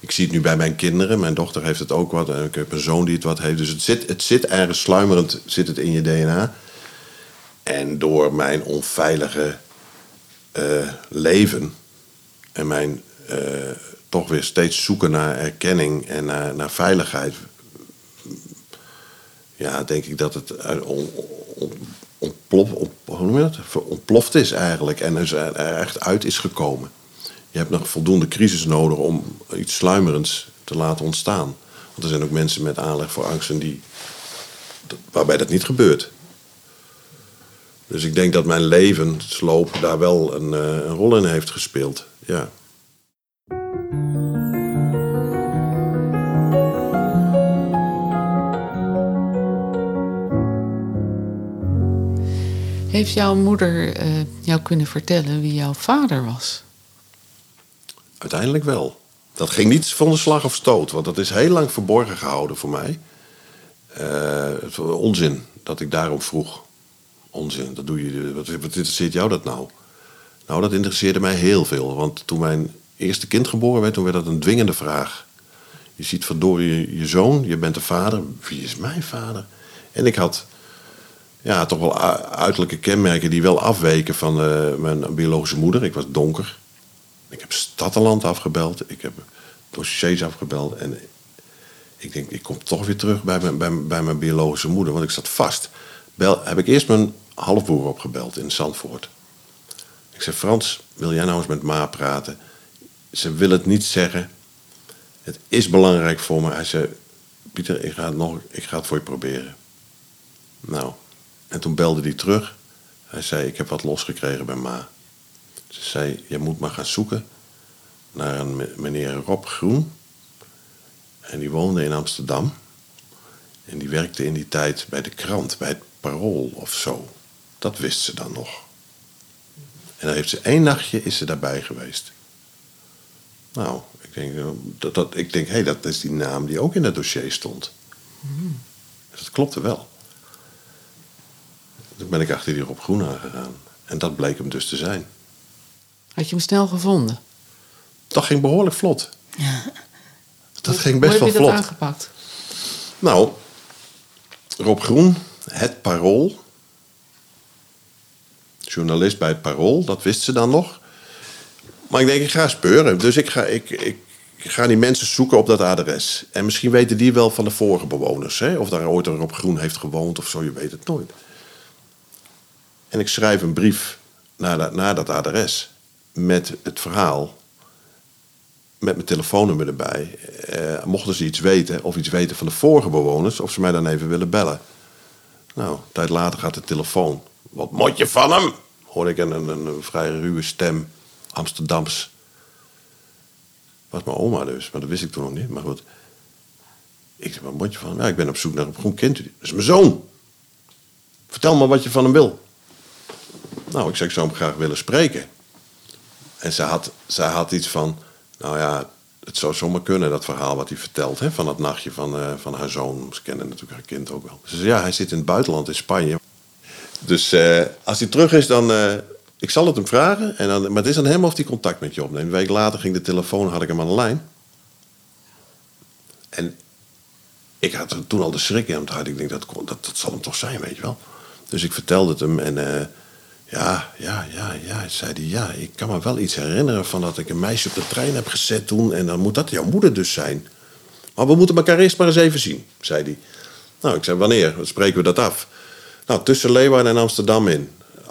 Ik zie het nu bij mijn kinderen. Mijn dochter heeft het ook wat. En ik heb een zoon die het wat heeft. Dus het zit, het zit ergens sluimerend zit het in je DNA. En door mijn onveilige uh, leven en mijn uh, toch weer steeds zoeken naar erkenning en naar, naar veiligheid. Ja, denk ik dat het ontploft is eigenlijk. En dus er echt uit is gekomen je hebt nog voldoende crisis nodig om iets sluimerends te laten ontstaan. Want er zijn ook mensen met aanleg voor angsten die, waarbij dat niet gebeurt. Dus ik denk dat mijn levensloop daar wel een, eh, een rol in heeft gespeeld. Ja. Heeft jouw moeder uh, jou kunnen vertellen wie jouw vader was? Uiteindelijk wel. Dat ging niet van de slag of stoot, want dat is heel lang verborgen gehouden voor mij. Uh, onzin dat ik daarom vroeg. Onzin, dat doe je. Wat, wat interesseert jou dat nou? Nou, dat interesseerde mij heel veel. Want toen mijn eerste kind geboren werd, toen werd dat een dwingende vraag. Je ziet verdorie je, je zoon, je bent de vader. Wie is mijn vader? En ik had ja, toch wel uiterlijke kenmerken die wel afweken van uh, mijn biologische moeder. Ik was donker. Ik heb Stadteland afgebeld. Ik heb dossiers afgebeld. En ik denk, ik kom toch weer terug bij mijn, bij, bij mijn biologische moeder. Want ik zat vast. Bel, heb ik eerst mijn halfbroer opgebeld in Zandvoort. Ik zei, Frans, wil jij nou eens met Ma praten? Ze wil het niet zeggen. Het is belangrijk voor me. Hij zei, Pieter, ik ga het, nog, ik ga het voor je proberen. Nou, en toen belde hij terug. Hij zei, ik heb wat losgekregen bij Ma. Ze zei, je moet maar gaan zoeken naar een meneer Rob Groen. En die woonde in Amsterdam. En die werkte in die tijd bij de krant, bij het Parool of zo. Dat wist ze dan nog. En dan heeft ze één nachtje is ze daarbij geweest. Nou, ik denk, eh, dat, dat, ik denk hé, hey, dat is die naam die ook in het dossier stond. Mm. Dat klopte wel. Toen ben ik achter die Rob Groen aangegaan. En dat bleek hem dus te zijn. Had je hem snel gevonden? Dat ging behoorlijk vlot. Ja. Dat ging best wel vlot. Hoe heb je dat aangepakt? Nou, Rob Groen, het Parool. Journalist bij het Parool, dat wist ze dan nog. Maar ik denk, ik ga speuren. Dus ik ga, ik, ik, ga die mensen zoeken op dat adres. En misschien weten die wel van de vorige bewoners. Hè? Of daar ooit een Rob Groen heeft gewoond of zo, je weet het nooit. En ik schrijf een brief naar dat, naar dat adres met het verhaal. Met mijn telefoonnummer erbij. Eh, mochten ze iets weten, of iets weten van de vorige bewoners, of ze mij dan even willen bellen. Nou, een tijd later gaat de telefoon. Wat moet je van hem? Hoorde ik een, een, vrij ruwe stem, Amsterdams. Was mijn oma dus, maar dat wist ik toen nog niet. Maar goed. Ik zei, wat moet je van hem? Ja, ik ben op zoek naar een groen kind. Dat is mijn zoon. Vertel me wat je van hem wil. Nou, ik zei, ik zou hem graag willen spreken. En ze had, ze had iets van, Nou ja, het zou zomaar kunnen, dat verhaal wat hij vertelt. Hè, van dat nachtje van, eh, van haar zoon. Ze kennen natuurlijk haar kind ook wel. Ze zei, ja, hij zit in het buitenland, in Spanje. Dus eh, als hij terug is, dan... eh, ik zal het hem vragen. En dan, maar het is aan hem of hij contact met je opneemt. Een week later ging de telefoon, had ik hem aan de lijn. En ik had toen al de schrik in het. Ik denk, dat, dat, dat zal hem toch zijn, weet je wel. Dus ik vertelde het hem en... ja, ja, ja, ja, zei hij. Ja, ik kan me wel iets herinneren van dat ik een meisje op de trein heb gezet toen. En dan moet dat jouw moeder dus zijn. Maar we moeten elkaar eerst maar eens even zien, zei hij. Nou, ik zei, wanneer? Dan spreken we dat af. Nou, tussen Leeuwarden en Amsterdam in.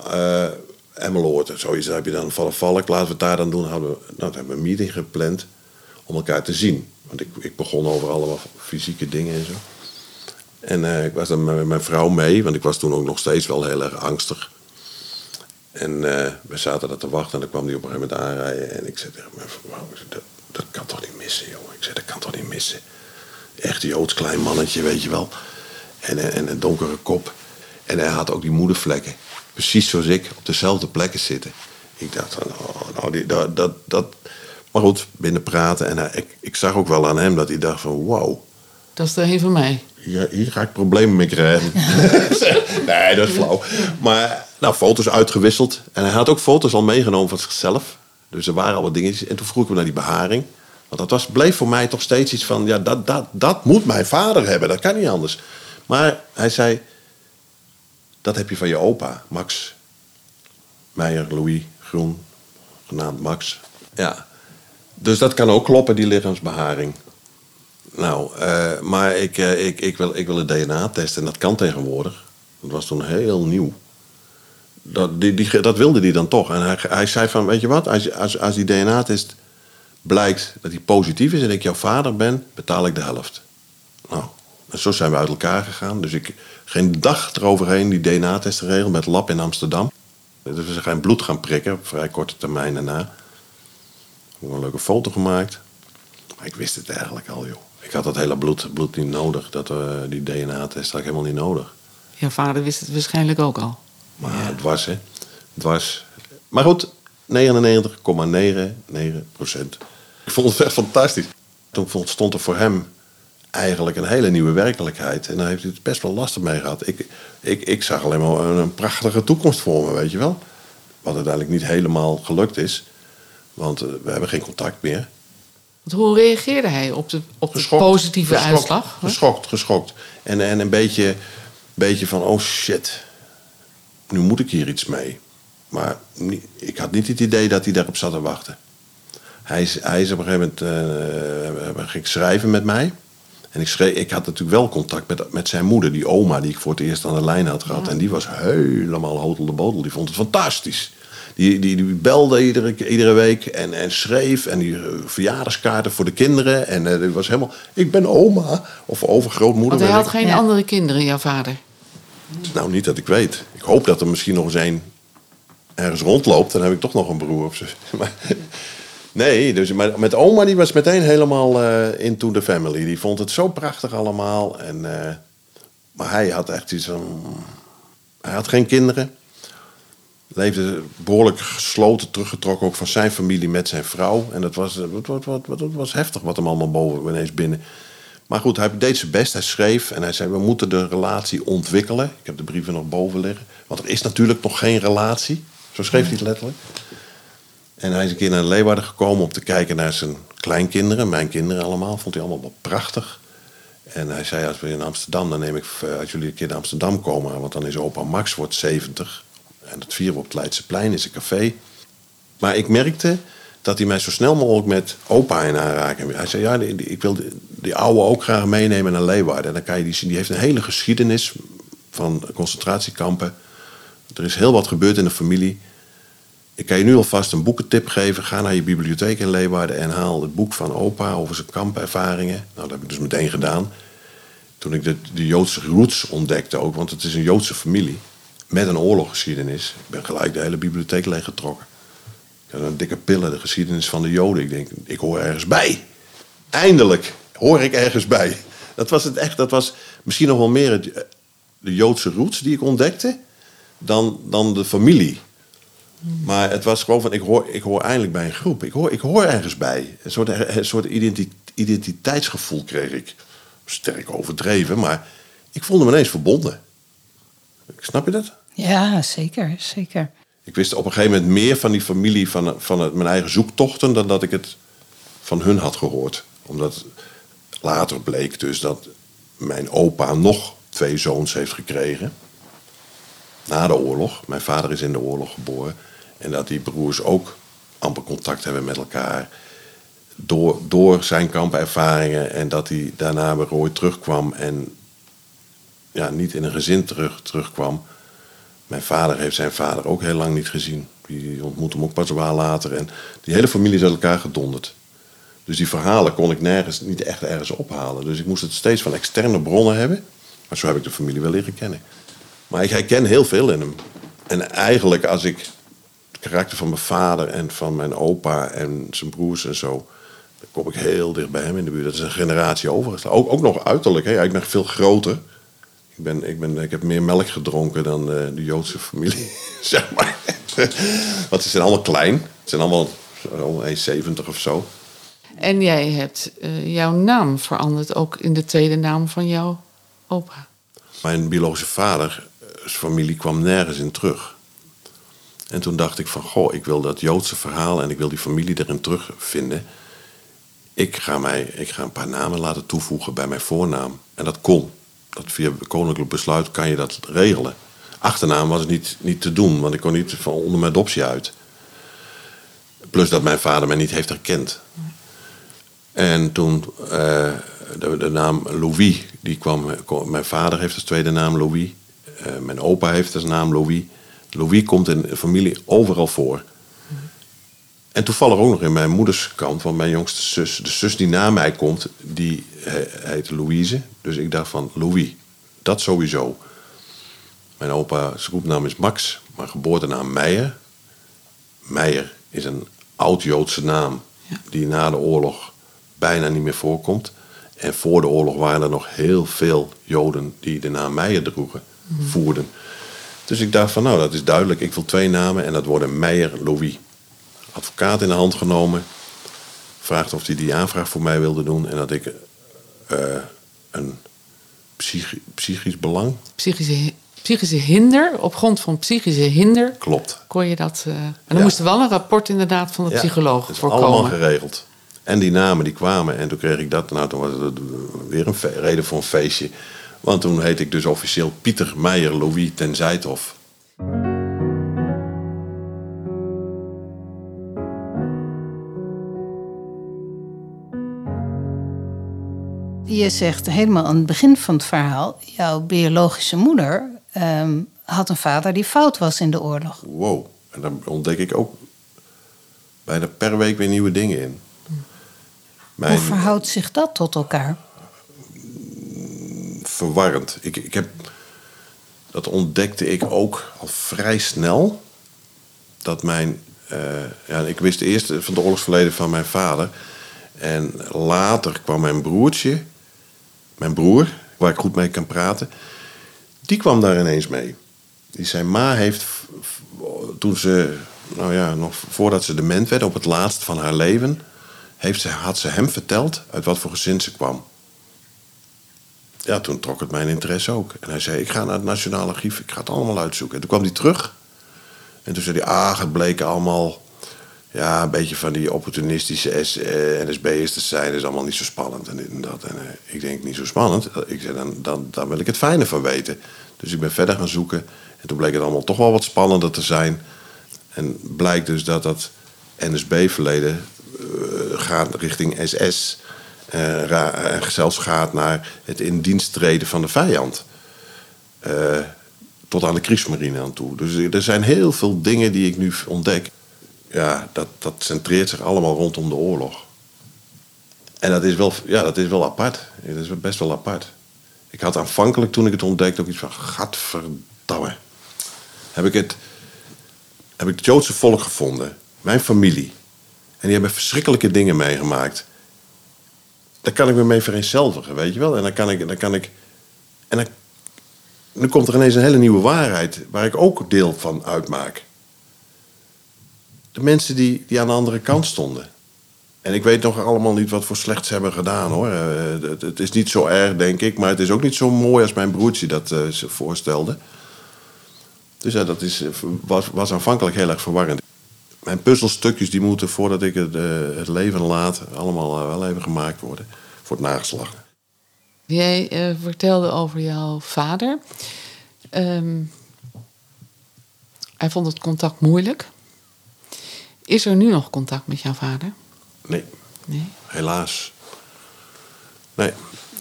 Eh Emmeloord zoiets. Heb je dan vallen valk. Laten we het daar dan doen. Hadden we, nou, hebben we een meeting gepland om elkaar te zien. Want ik, ik begon over allemaal fysieke dingen en zo. En eh, ik was dan met mijn vrouw mee, want ik was toen ook nog steeds wel heel erg angstig. En eh, we zaten daar te wachten en dan kwam hij op een gegeven moment aanrijden. En ik zei tegen mijn vrouw, dat, dat kan toch niet missen, jongen. Ik zei, dat kan toch niet missen. Echt Joods klein mannetje, weet je wel. En, en, en een donkere kop. En hij had ook die moedervlekken. Precies zoals ik, op dezelfde plekken zitten. Ik dacht van, oh, nou, die, dat, dat, dat... Maar goed, binnen praten. En ik, ik zag ook wel aan hem dat hij dacht van, wow. Dat is er een van mij. Hier, hier ga ik problemen mee krijgen. [LAUGHS] nee, dat is flauw. Maar nou, foto's uitgewisseld. En hij had ook foto's al meegenomen van zichzelf. Dus er waren al wat dingetjes. En toen vroeg ik hem naar die beharing. Want dat was, bleef voor mij toch steeds iets van... Ja, dat, dat, dat moet mijn vader hebben. Dat kan niet anders. Maar hij zei... Dat heb je van je opa, Max. Meijer, Louis, Groen. Genaamd Max. Ja. Dus dat kan ook kloppen, die lichaamsbeharing. Nou, eh, maar ik, eh, ik, ik, wil, ik wil een DNA-test en dat kan tegenwoordig. Dat was toen heel nieuw. Dat, die, die, dat wilde hij dan toch. En hij, hij zei van, weet je wat, als, als, als die DNA-test blijkt dat hij positief is en ik jouw vader ben, betaal ik de helft. Nou, en zo zijn we uit elkaar gegaan. Dus ik geen dag eroverheen die DNA-test geregeld met Lab in Amsterdam. Dus we zijn bloed gaan prikken op vrij korte termijn daarna. Gewoon een leuke foto gemaakt. Maar ik wist het eigenlijk al, joh. Ik had dat hele bloed, bloed niet nodig. Dat, eh, die DNA-test had ik helemaal niet nodig. Jouw vader wist het waarschijnlijk ook al. Maar het was, hè. Het was. Maar goed, 99,99 procent. Ik vond het echt fantastisch. Toen vond- stond er voor hem eigenlijk een hele nieuwe werkelijkheid. En daar heeft hij het best wel lastig mee gehad. Ik, ik, ik zag alleen maar een, een prachtige toekomst voor me, weet je wel. Wat uiteindelijk niet helemaal gelukt is. Want eh, we hebben geen contact meer. Want hoe reageerde hij op de, op de positieve Geschokt. uitslag? Geschokt, geschokt. En, en een beetje, beetje van, oh shit, nu moet ik hier iets mee. Maar ik had niet het idee dat hij daarop zat te wachten. Hij is, hij is op een gegeven moment, eh, ging schrijven met mij. En ik, schreef, ik had natuurlijk wel contact met, met zijn moeder, die oma, die ik voor het eerst aan de lijn had gehad. En die was helemaal hotel de botel. Die vond het fantastisch. Die, die, die belde iedere, iedere week en, en schreef. En die eh, verjaardagskaarten voor de kinderen. En eh, die was helemaal, ik ben oma. Of overgrootmoeder. Want hij had ik. geen Ja. andere kinderen, jouw vader. Nou, niet dat ik weet. Ik hoop dat er misschien nog eens een ergens rondloopt. Dan heb ik toch nog een broer of zo. [LAUGHS] Maar, nee, dus, maar met oma die was meteen helemaal eh, into the family. Die vond het zo prachtig allemaal. En, eh, maar hij had echt iets van... Hij had geen kinderen. Leefde behoorlijk gesloten, teruggetrokken ook van zijn familie met zijn vrouw. En dat was, wat, was heftig wat hem allemaal boven ineens binnen. Maar goed, hij deed zijn best. Hij schreef en hij zei: We moeten de relatie ontwikkelen. Ik heb de brieven nog boven liggen. Want er is natuurlijk nog geen relatie. Zo schreef hij het letterlijk. En hij is een keer naar Leeuwarden gekomen om te kijken naar zijn kleinkinderen, mijn kinderen allemaal. Vond hij allemaal wel prachtig. En hij zei: Als we in Amsterdam, dan neem ik, eh, als jullie een keer naar Amsterdam komen, want dan is opa Max wordt 70. En dat vieren we op het Leidseplein, is een café. Maar ik merkte dat hij mij zo snel mogelijk met opa in aanraking. Hij zei, ja, ik wil die, die oude ook graag meenemen naar Leeuwarden. En dan kan je die zien. Die heeft een hele geschiedenis van concentratiekampen. Er is heel wat gebeurd in de familie. Ik kan je nu alvast een boekentip geven. Ga naar je bibliotheek in Leeuwarden en haal het boek van opa over zijn kampervaringen. Nou, dat heb ik dus meteen gedaan. Toen ik de, de Joodse roots ontdekte ook, want het is een Joodse familie. Met een oorloggeschiedenis. Ik ben gelijk de hele bibliotheek leeggetrokken. Ik had een dikke pillen, de geschiedenis van de Joden. Ik denk, ik hoor ergens bij. Eindelijk hoor ik ergens bij. Dat was het echt. Dat was misschien nog wel meer het, de Joodse roots die ik ontdekte. Dan, dan de familie. Maar het was gewoon van, ik hoor, ik hoor eindelijk bij een groep. Ik hoor, ik hoor ergens bij. Een soort, een soort identi- identiteitsgevoel kreeg ik. Sterk overdreven, maar ik voelde me ineens verbonden. Snap je dat? Ja, zeker, zeker. Ik wist op een gegeven moment meer van die familie, van, van het, mijn eigen zoektochten, dan dat ik het van hun had gehoord. Omdat later bleek dus dat mijn opa nog twee zoons heeft gekregen. Na de oorlog. Mijn vader is in de oorlog geboren. En dat die broers ook amper contact hebben met elkaar. Door, door zijn kampervaringen. En dat hij daarna weer ooit terugkwam. En ja, niet in een gezin terug, terugkwam. Mijn vader heeft zijn vader ook heel lang niet gezien. Die ontmoette hem ook pas wel later. En die hele familie is uit elkaar gedonderd. Dus die verhalen kon ik nergens, niet echt ergens ophalen. Dus ik moest het steeds van externe bronnen hebben. Maar zo heb ik de familie wel leren kennen. Maar ik herken heel veel in hem. En eigenlijk als ik het karakter van mijn vader en van mijn opa en zijn broers en zo... dan kom ik heel dicht bij hem in de buurt. Dat is een generatie overgeslagen. Ook, ook nog uiterlijk. Hè. Ik ben veel groter. Ik, ben, ik, ben, ik heb meer melk gedronken dan eh, de Joodse familie, [LAUGHS] zeg maar. [LAUGHS] Want ze zijn allemaal klein. Ze zijn allemaal, allemaal 1,70 of zo. En jij hebt eh, jouw naam veranderd, ook in de tweede naam van jouw opa. Mijn biologische vader, eh, zijn familie kwam nergens in terug. En toen dacht ik van, goh, ik wil dat Joodse verhaal en ik wil die familie erin terugvinden. Ik ga, mij, ik ga een paar namen laten toevoegen bij mijn voornaam. En dat kon. Dat via koninklijk besluit kan je dat regelen. Achternaam was niet, niet te doen, want ik kon niet van onder mijn adoptie uit. Plus dat mijn vader mij niet heeft herkend. En toen eh, de, de naam Louis, die kwam, mijn vader heeft als tweede naam Louis. Eh, mijn opa heeft als naam Louis. Louis komt in de familie overal voor. En toevallig ook nog in mijn moeders kant, van mijn jongste zus. De zus die na mij komt, die he- heet Louise. Dus ik dacht van Louis, dat sowieso. Mijn opa's roepnaam is Max, maar geboortenaam Meijer. Meijer is een oud-Joodse naam die na de oorlog bijna niet meer voorkomt. En voor de oorlog waren er nog heel veel Joden die de naam Meijer droegen, voerden. Dus ik dacht van nou, dat is duidelijk. Ik wil twee namen en dat worden Meijer Louis. Advocaat in de hand genomen. Vraagt of hij die aanvraag voor mij wilde doen. En dat ik eh, een psychi- psychisch belang. Psychische, hi- psychische hinder, op grond van psychische hinder, Klopt. kon je dat. eh, en dan Ja. moest er wel een rapport inderdaad van de Ja, psycholoog dat is voorkomen. allemaal geregeld. En die namen die kwamen en toen kreeg ik dat. Nou, toen was het weer een reden voor een feestje. Want toen heet ik dus officieel Pieter Meijer Louis ten Zijthof. Je zegt helemaal aan het begin van het verhaal... jouw biologische moeder ehm, had een vader die fout was in de oorlog. Wow. En daar ontdek ik ook bijna per week weer nieuwe dingen in. Mijn, Hoe verhoudt zich dat tot elkaar? verwarrend. Ik, ik heb, dat ontdekte ik ook al vrij snel. Dat mijn. eh, ja, ik wist eerst van het oorlogsverleden van mijn vader. En later kwam mijn broertje, mijn broer, waar ik goed mee kan praten. Die kwam daar ineens mee. Die zijn ma heeft, toen ze, nou ja, nog voordat ze dement werd, op het laatst van haar leven, heeft ze, had ze hem verteld uit wat voor gezin ze kwam ja, toen trok het mijn interesse ook. En hij zei, ik ga naar het Nationaal Archief, ik ga het allemaal uitzoeken. En toen kwam hij terug. En toen zei hij, ah, het bleken allemaal... Ja, een beetje van die opportunistische S, eh, NSB'ers te zijn. Is allemaal niet zo spannend en dat. En eh, ik denk, niet zo spannend. Ik zei, dan, dan, dan wil ik het fijne van weten. Dus ik ben verder gaan zoeken. En toen bleek het allemaal toch wel wat spannender te zijn. En blijkt dus dat dat NSB-verleden eh, gaat richting SS. en zelfs gaat naar het in dienst treden van de vijand. Tot aan de Kriegsmarine aan toe. Dus er zijn heel veel dingen die ik nu ontdek. Ja, dat, dat centreert zich allemaal rondom de oorlog. En dat is wel, ja, dat is wel apart. Dat is best wel apart. Ik had aanvankelijk, toen ik het ontdekte, ook iets van... Gadverdamme. Heb ik het, heb ik het Joodse volk gevonden. Mijn familie. En die hebben verschrikkelijke dingen meegemaakt. Daar kan ik me mee vereenzelvigen, weet je wel. En dan kan ik... Dan kan ik en dan, dan komt er ineens een hele nieuwe waarheid... waar ik ook deel van uitmaak. De mensen die, die aan de andere kant stonden. En ik weet nog allemaal niet wat voor slechts ze hebben gedaan hoor. Eh, het, is niet zo erg, denk ik. Maar het is ook niet zo mooi als mijn broertje dat uh, ze voorstelde. Dus ja, dat is, was, was aanvankelijk heel erg verwarrend. Mijn puzzelstukjes die moeten voordat ik het, het leven laat... allemaal wel even gemaakt worden voor het nageslacht. Jij vertelde over jouw vader. Um, hij vond het contact moeilijk. Is er nu nog contact met jouw vader? Nee. nee? Helaas. Nee.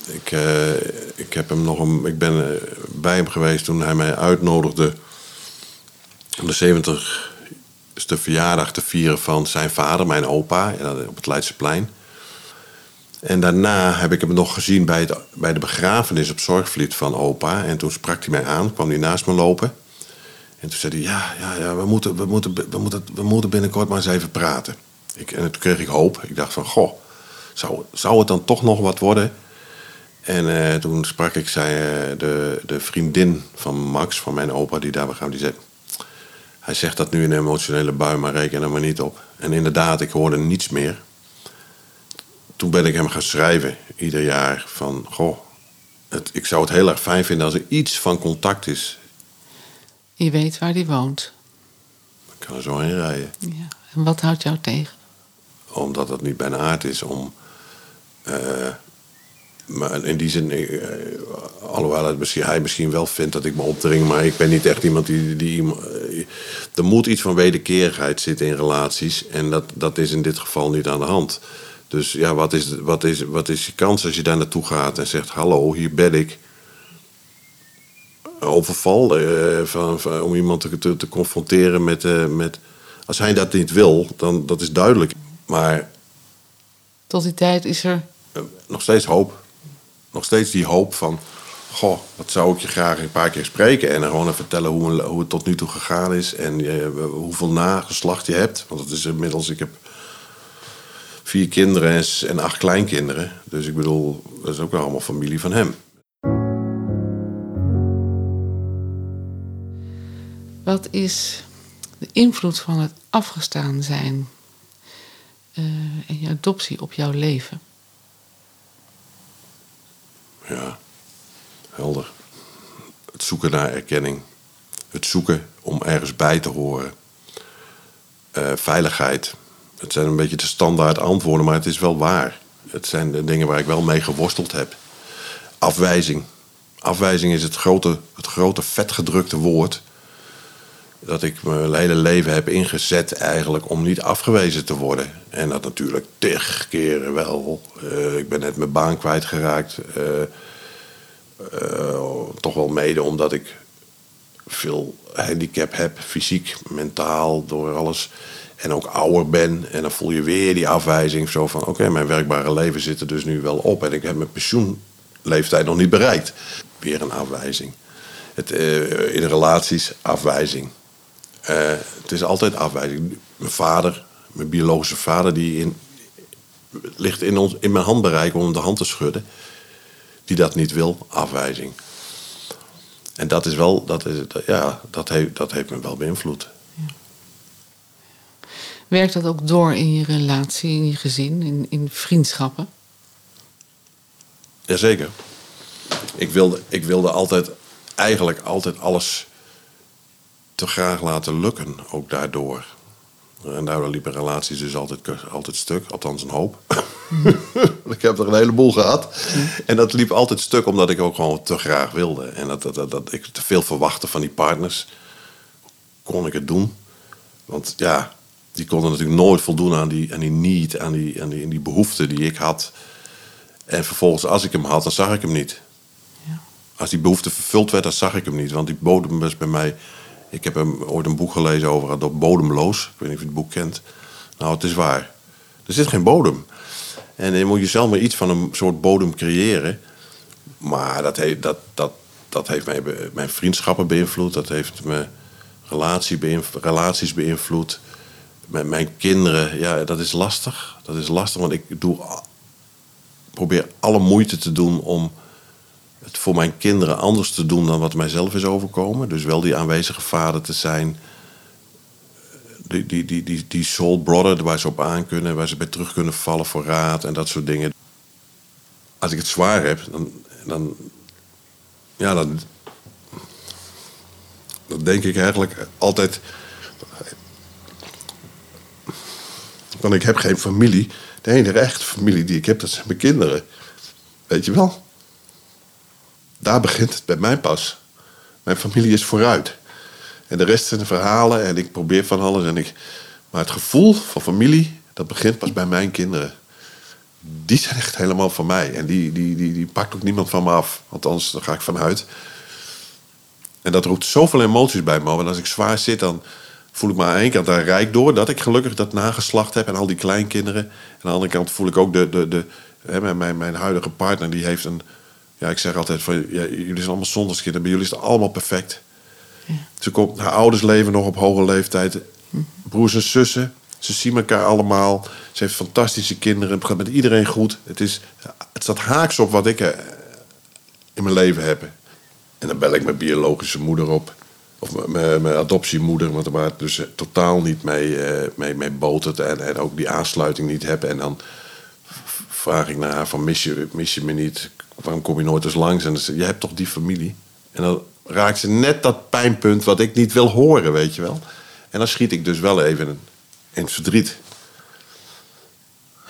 Ik, uh, ik, heb hem nog een, ik ben uh, bij hem geweest toen hij mij uitnodigde om de 70ste verjaardag te vieren van zijn vader, mijn opa, op het Leidseplein. En daarna heb ik hem nog gezien bij, het, bij de begrafenis op Zorgvliet van opa. En toen sprak hij mij aan, kwam hij naast me lopen. En toen zei hij, ja, ja, ja we, moeten, we, moeten, we, moeten, we moeten binnenkort maar eens even praten. Ik, en toen kreeg ik hoop. Ik dacht van, goh, zou, zou het dan toch nog wat worden? En uh, toen sprak ik, zei uh, de, de vriendin van Max, van mijn opa, die daar begaan, die zei... Hij zegt dat nu in een emotionele bui, maar reken er maar niet op. En inderdaad, ik hoorde niets meer. Toen ben ik hem gaan schrijven, ieder jaar, van... Goh, het, ik zou het heel erg fijn vinden als er iets van contact is. Je weet waar hij woont. Ik kan er zo heen rijden. Ja. En wat houdt jou tegen? Omdat het niet bijna aard is om. Uh, maar in die zin, uh, alhoewel het misschien, hij misschien wel vindt dat ik me opdring, maar ik ben niet echt iemand die. die uh, er moet iets van wederkerigheid zitten in relaties. En dat, dat is in dit geval niet aan de hand. Dus ja, wat is, wat, is, wat is je kans als je daar naartoe gaat en zegt: Hallo, hier ben ik overval uh, van, van, om iemand te, te, te confronteren met, uh, met. Als hij dat niet wil, dan dat is duidelijk. Maar. Tot die tijd is er. Uh, nog steeds hoop. Nog steeds die hoop van. Goh, wat zou ik je graag een paar keer spreken. En dan gewoon even vertellen hoe, hoe het tot nu toe gegaan is. En hoeveel nageslacht je hebt. Want het is inmiddels. Ik heb vier kinderen en, en acht kleinkinderen. Dus ik bedoel, dat is ook wel allemaal familie van hem. Wat is de invloed van het afgestaan zijn uh, en je adoptie op jouw leven? Ja, helder. Het zoeken naar erkenning. Het zoeken om ergens bij te horen. Uh, veiligheid. Het zijn een beetje de standaard antwoorden, maar het is wel waar. Het zijn de dingen waar ik wel mee geworsteld heb. Afwijzing. Afwijzing is het grote, het grote vetgedrukte woord dat ik mijn hele leven heb ingezet eigenlijk om niet afgewezen te worden. En dat natuurlijk tig keren wel. Uh, ik ben net mijn baan kwijtgeraakt. Uh, toch wel mede omdat ik veel handicap heb, fysiek, mentaal, door alles. En ook ouder ben. En dan voel je weer die afwijzing. Zo van, oké, mijn werkbare leven zit er dus nu wel op. En ik heb mijn pensioenleeftijd nog niet bereikt. Weer een afwijzing. Het, in relaties, afwijzing. Uh, het is altijd afwijzing. Mijn vader, mijn biologische vader, die in, ligt in, ons, in mijn handbereik om de hand te schudden. Die dat niet wil, afwijzing. En dat is wel, dat, is, ja, dat, heeft, dat heeft me wel beïnvloed. Ja. Werkt dat ook door in je relatie, in je gezin, in, in vriendschappen? Jazeker. Ik wilde, ik wilde altijd, eigenlijk altijd alles te graag laten lukken, ook daardoor. En daardoor liepen relaties dus altijd, altijd stuk, althans een hoop. [LAUGHS] ik heb er een heleboel gehad. En dat liep altijd stuk omdat ik ook gewoon te graag wilde. En dat, dat, dat, ik te veel verwachtte van die partners. Kon ik het doen? Want ja, die konden natuurlijk nooit voldoen aan die, aan die need, aan die, aan die, aan die behoefte die ik had. En vervolgens, als ik hem had, dan zag ik hem niet. Ja. Als die behoefte vervuld werd, dan zag ik hem niet. Want die bodem was bij mij ik heb hem ooit een boek gelezen over het bodemloos. Ik weet niet of je het boek kent. Nou, het is waar. Er zit geen bodem. En je moet jezelf maar iets van een soort bodem creëren. Maar dat heeft, dat, dat, dat heeft mijn, mijn vriendschappen beïnvloed. Dat heeft mijn relatie relaties beïnvloed. Met mijn kinderen, ja, dat is lastig. Dat is lastig, want ik doe, probeer alle moeite te doen om het voor mijn kinderen anders te doen dan wat mijzelf is overkomen. Dus wel die aanwezige vader te zijn. die, die, die, die, die soul brother waar ze op aan kunnen, waar ze bij terug kunnen vallen voor raad en dat soort dingen. Als ik het zwaar heb, dan, dan ja, dan, dan denk ik eigenlijk altijd. Want ik heb geen familie. De enige echte familie die ik heb, dat zijn mijn kinderen. Weet je wel? Daar begint het bij mij pas. Mijn familie is vooruit. En de rest zijn verhalen en ik probeer van alles. En ik, maar het gevoel van familie, dat begint pas bij mijn kinderen. Die zijn echt helemaal van mij. En die, die, die, die pakt ook niemand van me af. Althans, daar ga ik vanuit. En dat roept zoveel emoties bij me. Want als ik zwaar zit, dan voel ik me aan de ene kant daar rijk door. Dat ik gelukkig dat nageslacht heb en al die kleinkinderen. En aan de andere kant voel ik ook de... de, de hè, mijn, mijn huidige partner, die heeft een... Ja, ik zeg altijd van, ja, jullie zijn allemaal zondagskinderen. Bij jullie is het allemaal perfect. Ja. Ze komt, haar ouders leven nog op hoge leeftijd. Broers en zussen. Ze zien elkaar allemaal. Ze heeft fantastische kinderen. Het gaat met iedereen goed. Het, is, het staat haaks op wat ik eh, in mijn leven heb. En dan bel ik mijn biologische moeder op. Of mijn, mijn adoptiemoeder, want waar het dus eh, totaal niet mee, uh, mee, mee botert. En, en ook die aansluiting niet heb. En dan vraag ik naar haar van mis je, mis je me niet? Waarom kom je nooit eens langs? En je hebt toch die familie? En dan raakt ze net dat pijnpunt wat ik niet wil horen, weet je wel. En dan schiet ik dus wel even in, in het verdriet.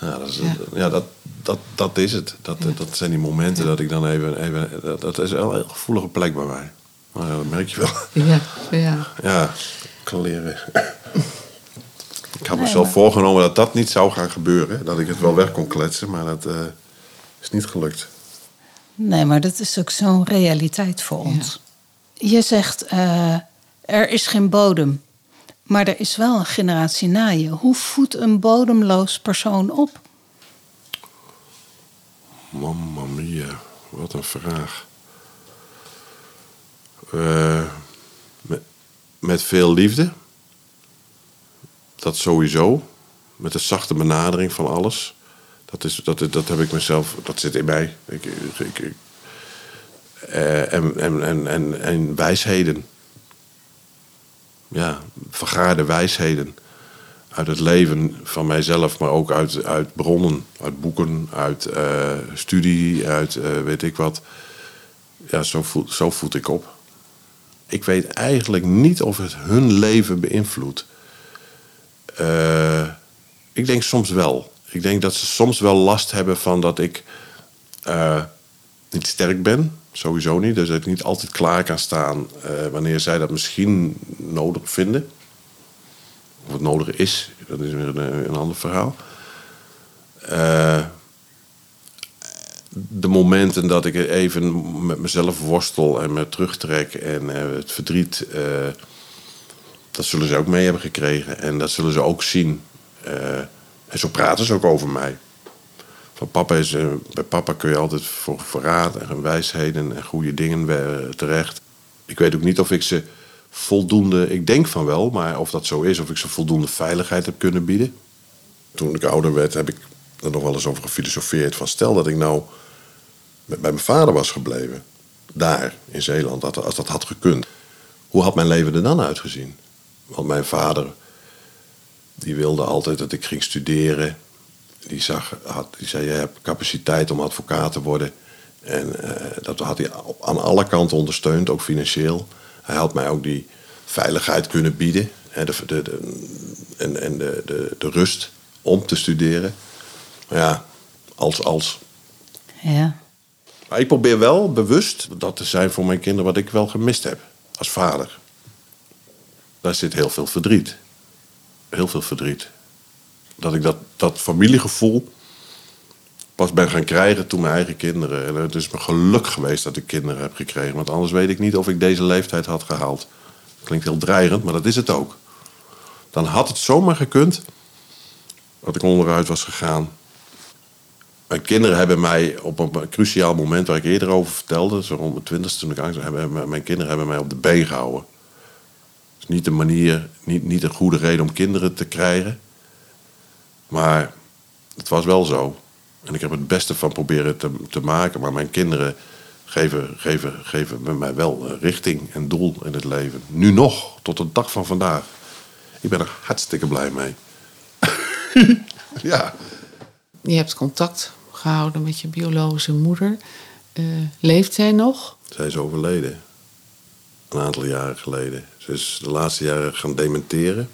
Ja, dat is, ja. ja, dat, dat, dat is het. Dat, ja. dat zijn die momenten dat ik dan even... even dat, dat is wel een heel gevoelige plek bij mij. Ja, dat merk je wel. Ja, ja. Ja, kan leren. Ik had mezelf maar... voorgenomen dat dat niet zou gaan gebeuren. Dat ik het wel weg kon kletsen, maar dat uh, is niet gelukt. Nee, maar dat is ook zo'n realiteit voor ons. Je zegt, uh, er is geen bodem. Maar er is wel een generatie na je. Hoe voedt een bodemloos persoon op? Mamma mia, wat een vraag. Uh, met, met, veel liefde. Dat sowieso. Met een zachte benadering van alles. Dat, is, dat, dat heb ik mezelf, dat zit in mij. Ik, ik, uh, en, en, en, en, en wijsheden ja, vergaarde wijsheden uit het leven van mijzelf, maar ook uit, uit bronnen, uit boeken, uit uh, studie, uit uh, weet ik wat. Ja, zo voed, zo voed ik op. Ik weet eigenlijk niet of het hun leven beïnvloedt. Ik denk soms wel. Ik denk dat ze soms wel last hebben van dat ik niet sterk ben sowieso niet. Dus dat ik niet altijd klaar kan staan uh, wanneer zij dat misschien nodig vinden. Of het nodig is, dat is weer een, ander verhaal. Uh, de momenten dat ik even met mezelf worstel en me terugtrek en het verdriet, dat zullen ze ook mee hebben gekregen. En dat zullen ze ook zien. En zo praten ze ook over mij. Van papa is, uh, bij papa kun je altijd voor, voor raad en wijsheden en goede dingen terecht. Ik weet ook niet of ik ze voldoende, ik denk van wel, maar of dat zo is, of ik ze voldoende veiligheid heb kunnen bieden. Toen ik ouder werd, heb ik er nog wel eens over gefilosofeerd. Van stel dat ik nou bij mijn vader was gebleven, daar in Zeeland, als dat had gekund. Hoe had mijn leven er dan uitgezien? Want mijn vader, die wilde altijd dat ik ging studeren die, zag, had, die zei: Je hebt capaciteit om advocaat te worden. En uh, dat had hij aan alle kanten ondersteund, ook financieel. Hij had mij ook die veiligheid kunnen bieden. Hè, de, de, de, en en de, de, de rust om te studeren. Maar ja, als als. Ja. Maar ik probeer wel bewust dat te zijn voor mijn kinderen wat ik wel gemist heb als vader. Daar zit heel veel verdriet. Heel veel verdriet dat ik dat, dat familiegevoel pas ben gaan krijgen toen mijn eigen kinderen. En het is me geluk geweest dat ik kinderen heb gekregen. Want anders weet ik niet of ik deze leeftijd had gehaald. Klinkt heel dreigend, maar dat is het ook. Dan had het zomaar gekund dat ik onderuit was gegaan. Mijn kinderen hebben mij op een cruciaal moment waar ik eerder over vertelde, zo rond mijn twintigste toen ik angst hebben, mijn kinderen hebben mij op de been gehouden. Niet de manier, niet, niet een goede reden om kinderen te krijgen. Maar het was wel zo. En ik heb het beste van proberen te, te maken. Maar mijn kinderen geven, geven, geven bij mij wel richting en doel in het leven. Nu nog, tot de dag van vandaag. Ik ben er hartstikke blij mee. [LAUGHS] ja. Je hebt contact gehouden met je biologische moeder. Eh, leeft zij nog? Zij is overleden. Een aantal jaren geleden. Ze is de laatste jaren gaan dementeren.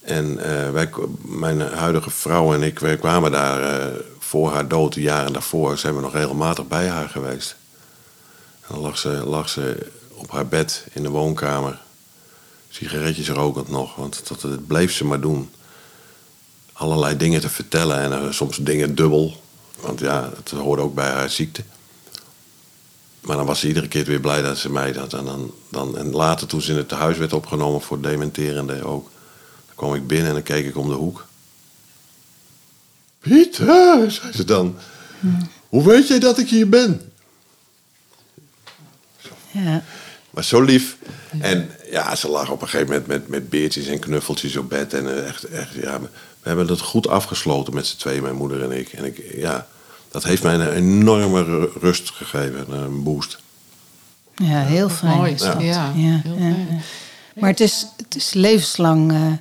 En eh, wij, mijn huidige vrouw en ik wij kwamen daar eh, voor haar dood, de jaren daarvoor, zijn we nog regelmatig bij haar geweest. En dan lag ze, lag ze op haar bed in de woonkamer, sigaretjes rokend nog, want dat, bleef ze maar doen. Allerlei dingen te vertellen en uh, soms dingen dubbel, want ja, het hoorde ook bij haar ziekte. Maar dan was ze iedere keer weer blij dat ze mij dat. En, dan, dan, en later, toen ze in het huis werd opgenomen voor dementerende ook, dan kwam ik binnen en dan keek ik om de hoek. Pieter, zei ze dan. Hoe weet jij dat ik hier ben? Ja. Maar zo lief. En ja, ze lag op een gegeven moment met, met beertjes en knuffeltjes op bed. En eh, echt, echt, ja, we hebben het goed afgesloten met z'n tweeën, mijn moeder en ik. En ik, ja, dat heeft mij een enorme ru- rust gegeven, een boost. ja, heel fijn. Mooi. is dat. Ja, Ja, heel ja, fijn. ja. Maar het is, het is levenslang eh,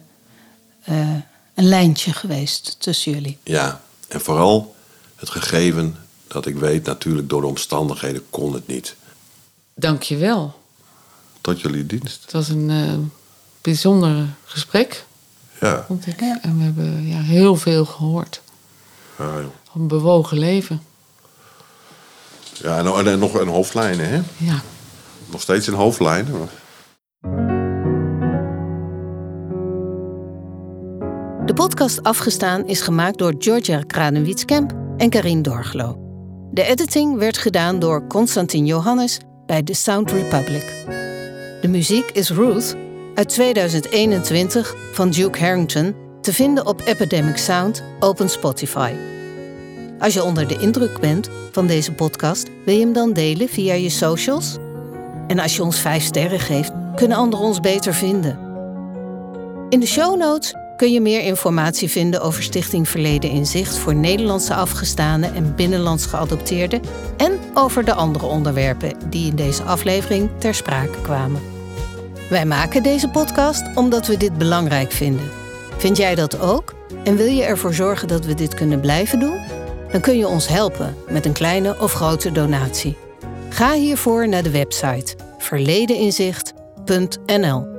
eh, een lijntje geweest tussen jullie. Ja, en vooral het gegeven dat ik weet, natuurlijk door de omstandigheden kon het niet. Dank je wel. Tot jullie dienst. Het was een eh, bijzonder gesprek, Ja, vond ik. Ja. En we hebben ja, heel veel gehoord. ja, joh. Een bewogen leven. ja en, en nog een hoofdlijnen, hè? Ja. Nog steeds een hoofdlijnen. maar- De podcast Afgestaan is gemaakt door Georgia Kranewitz-Kemp en Karin Dorglo. De editing werd gedaan door Constantin Johannes bij The Sound Republic. De muziek is Ruth uit 2021 van Duke Harrington te vinden op Epidemic Sound Open Spotify. Als je onder de indruk bent van deze podcast, wil je hem dan delen via je socials? En als je ons 5 sterren geeft, kunnen anderen ons beter vinden. In de show notes kun je meer informatie vinden over Stichting Verleden in Zicht voor Nederlandse afgestaanden en binnenlands geadopteerden en over de andere onderwerpen die in deze aflevering ter sprake kwamen. Wij maken deze podcast omdat we dit belangrijk vinden. Vind jij dat ook? En wil je ervoor zorgen dat we dit kunnen blijven doen? Dan kun je ons helpen met een kleine of grote donatie. Ga hiervoor naar de website verledeninzicht.nl.